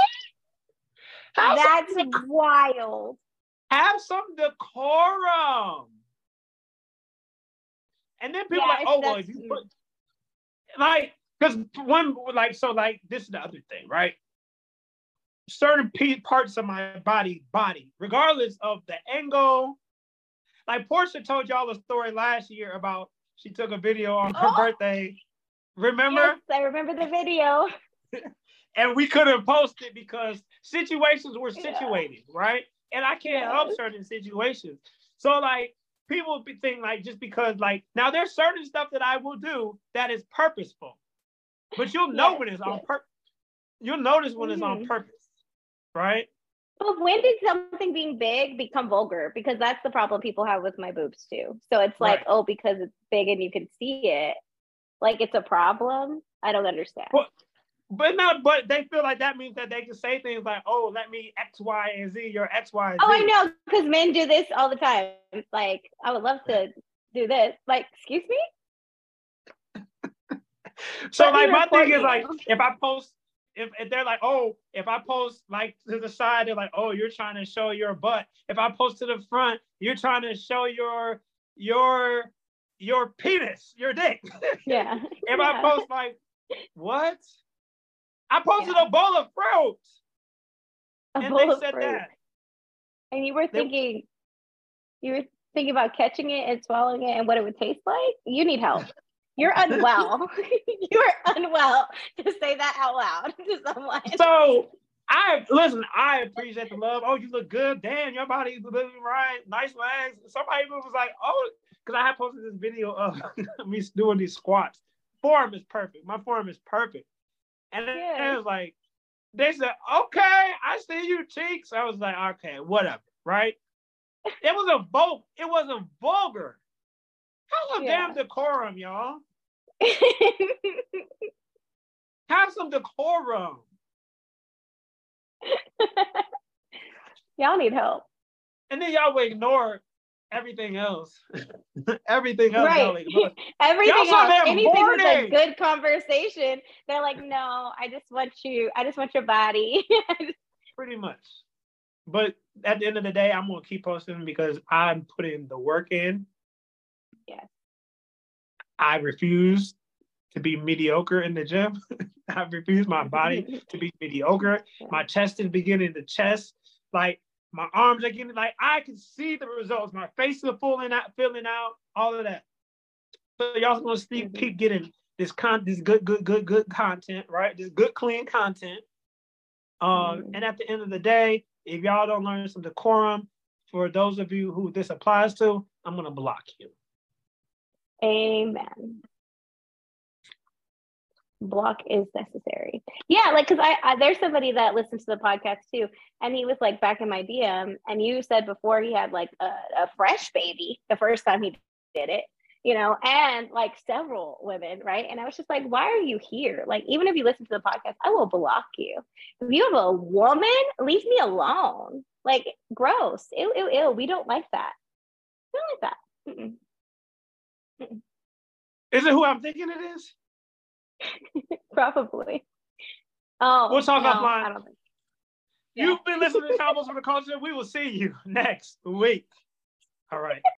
Have That's some, wild. have some decorum. And then people Yeah, like, "Oh, well, if you put like because one like so like this is the other thing right certain pe- parts of my body body regardless of the angle like portia told y'all a story last year about she took a video on her Oh. birthday remember Yes, I remember the video. and we couldn't post it because situations were Yeah. situated right and i can't help certain situations so like people be think like just because like now there's certain stuff that i will do that is purposeful but you'll know Yes, when it's on purpose you'll notice when it's on Mhm. purpose right But when did something being big become vulgar? Because that's the problem people have with my boobs too. So it's like, Right. oh, because it's big and you can see it, like it's a problem. I don't understand. Well, but not but they feel like that means that they can say things like oh let me x y and z your x y and oh, z oh, I know, because men do this all the time. Like, I would love to do this. Like, excuse me? So Let like my thing is like if I post if, if they're like oh if I post like to the side they're like oh you're trying to show your butt if I post to the front you're trying to show your your your penis your dick Yeah. if I post like what I posted Yeah. a bowl of fruit A and bowl they of said fruit. that And you were They- thinking, you were thinking about catching it and swallowing it and what it would taste like. You need help. You're unwell. you are unwell to say that out loud to someone. so I listen. I appreciate the love. Oh, you look good. Damn, your body's looking right. Nice legs. Somebody was like, oh, because I had posted this video of me doing these squats. Form is perfect. My form is perfect. And Yeah. it was like, they said, okay, I see you cheeks. I was like, okay, whatever, right? It was a vul. It wasn't vulgar. Have some Yeah. damn decorum, y'all. Have some decorum. Y'all need help. And then y'all will ignore everything else. everything else right. ignore. Everything else, anything with a good conversation, they're like, no, I just want you. I just want your body. Pretty much. But at the end of the day, I'm gonna keep posting because I'm putting the work in. Yes. I refuse to be mediocre in the gym. I refuse my body to be mediocre. My chest is beginning to chest. Like my arms are getting like I can see the results. My face is filling out, filling out, all of that. So y'all gonna see, Mhm. keep getting this con this good, good, good, good content, right? This good, clean content. Um, Mhm. and at the end of the day, if y'all don't learn some decorum, for those of you who this applies to, I'm gonna block you. Amen. Block is necessary. Yeah, like because I, I there's somebody that listens to the podcast too, and he was like back in my DM, and you said before he had like a, a fresh baby the first time he did it, you know, and like several women, right? And I was just like, why are you here? Like, even if you listen to the podcast, I will block you. If you have a woman, leave me alone. Like, gross. Ew, ew, ew. We don't like that. We don't like that. Mm-mm. Is it who I'm thinking it is? Probably. Oh, We'll talk no, offline. I don't think. Yeah. You've been listening to Convos for the Culture. We will see you next week. All right.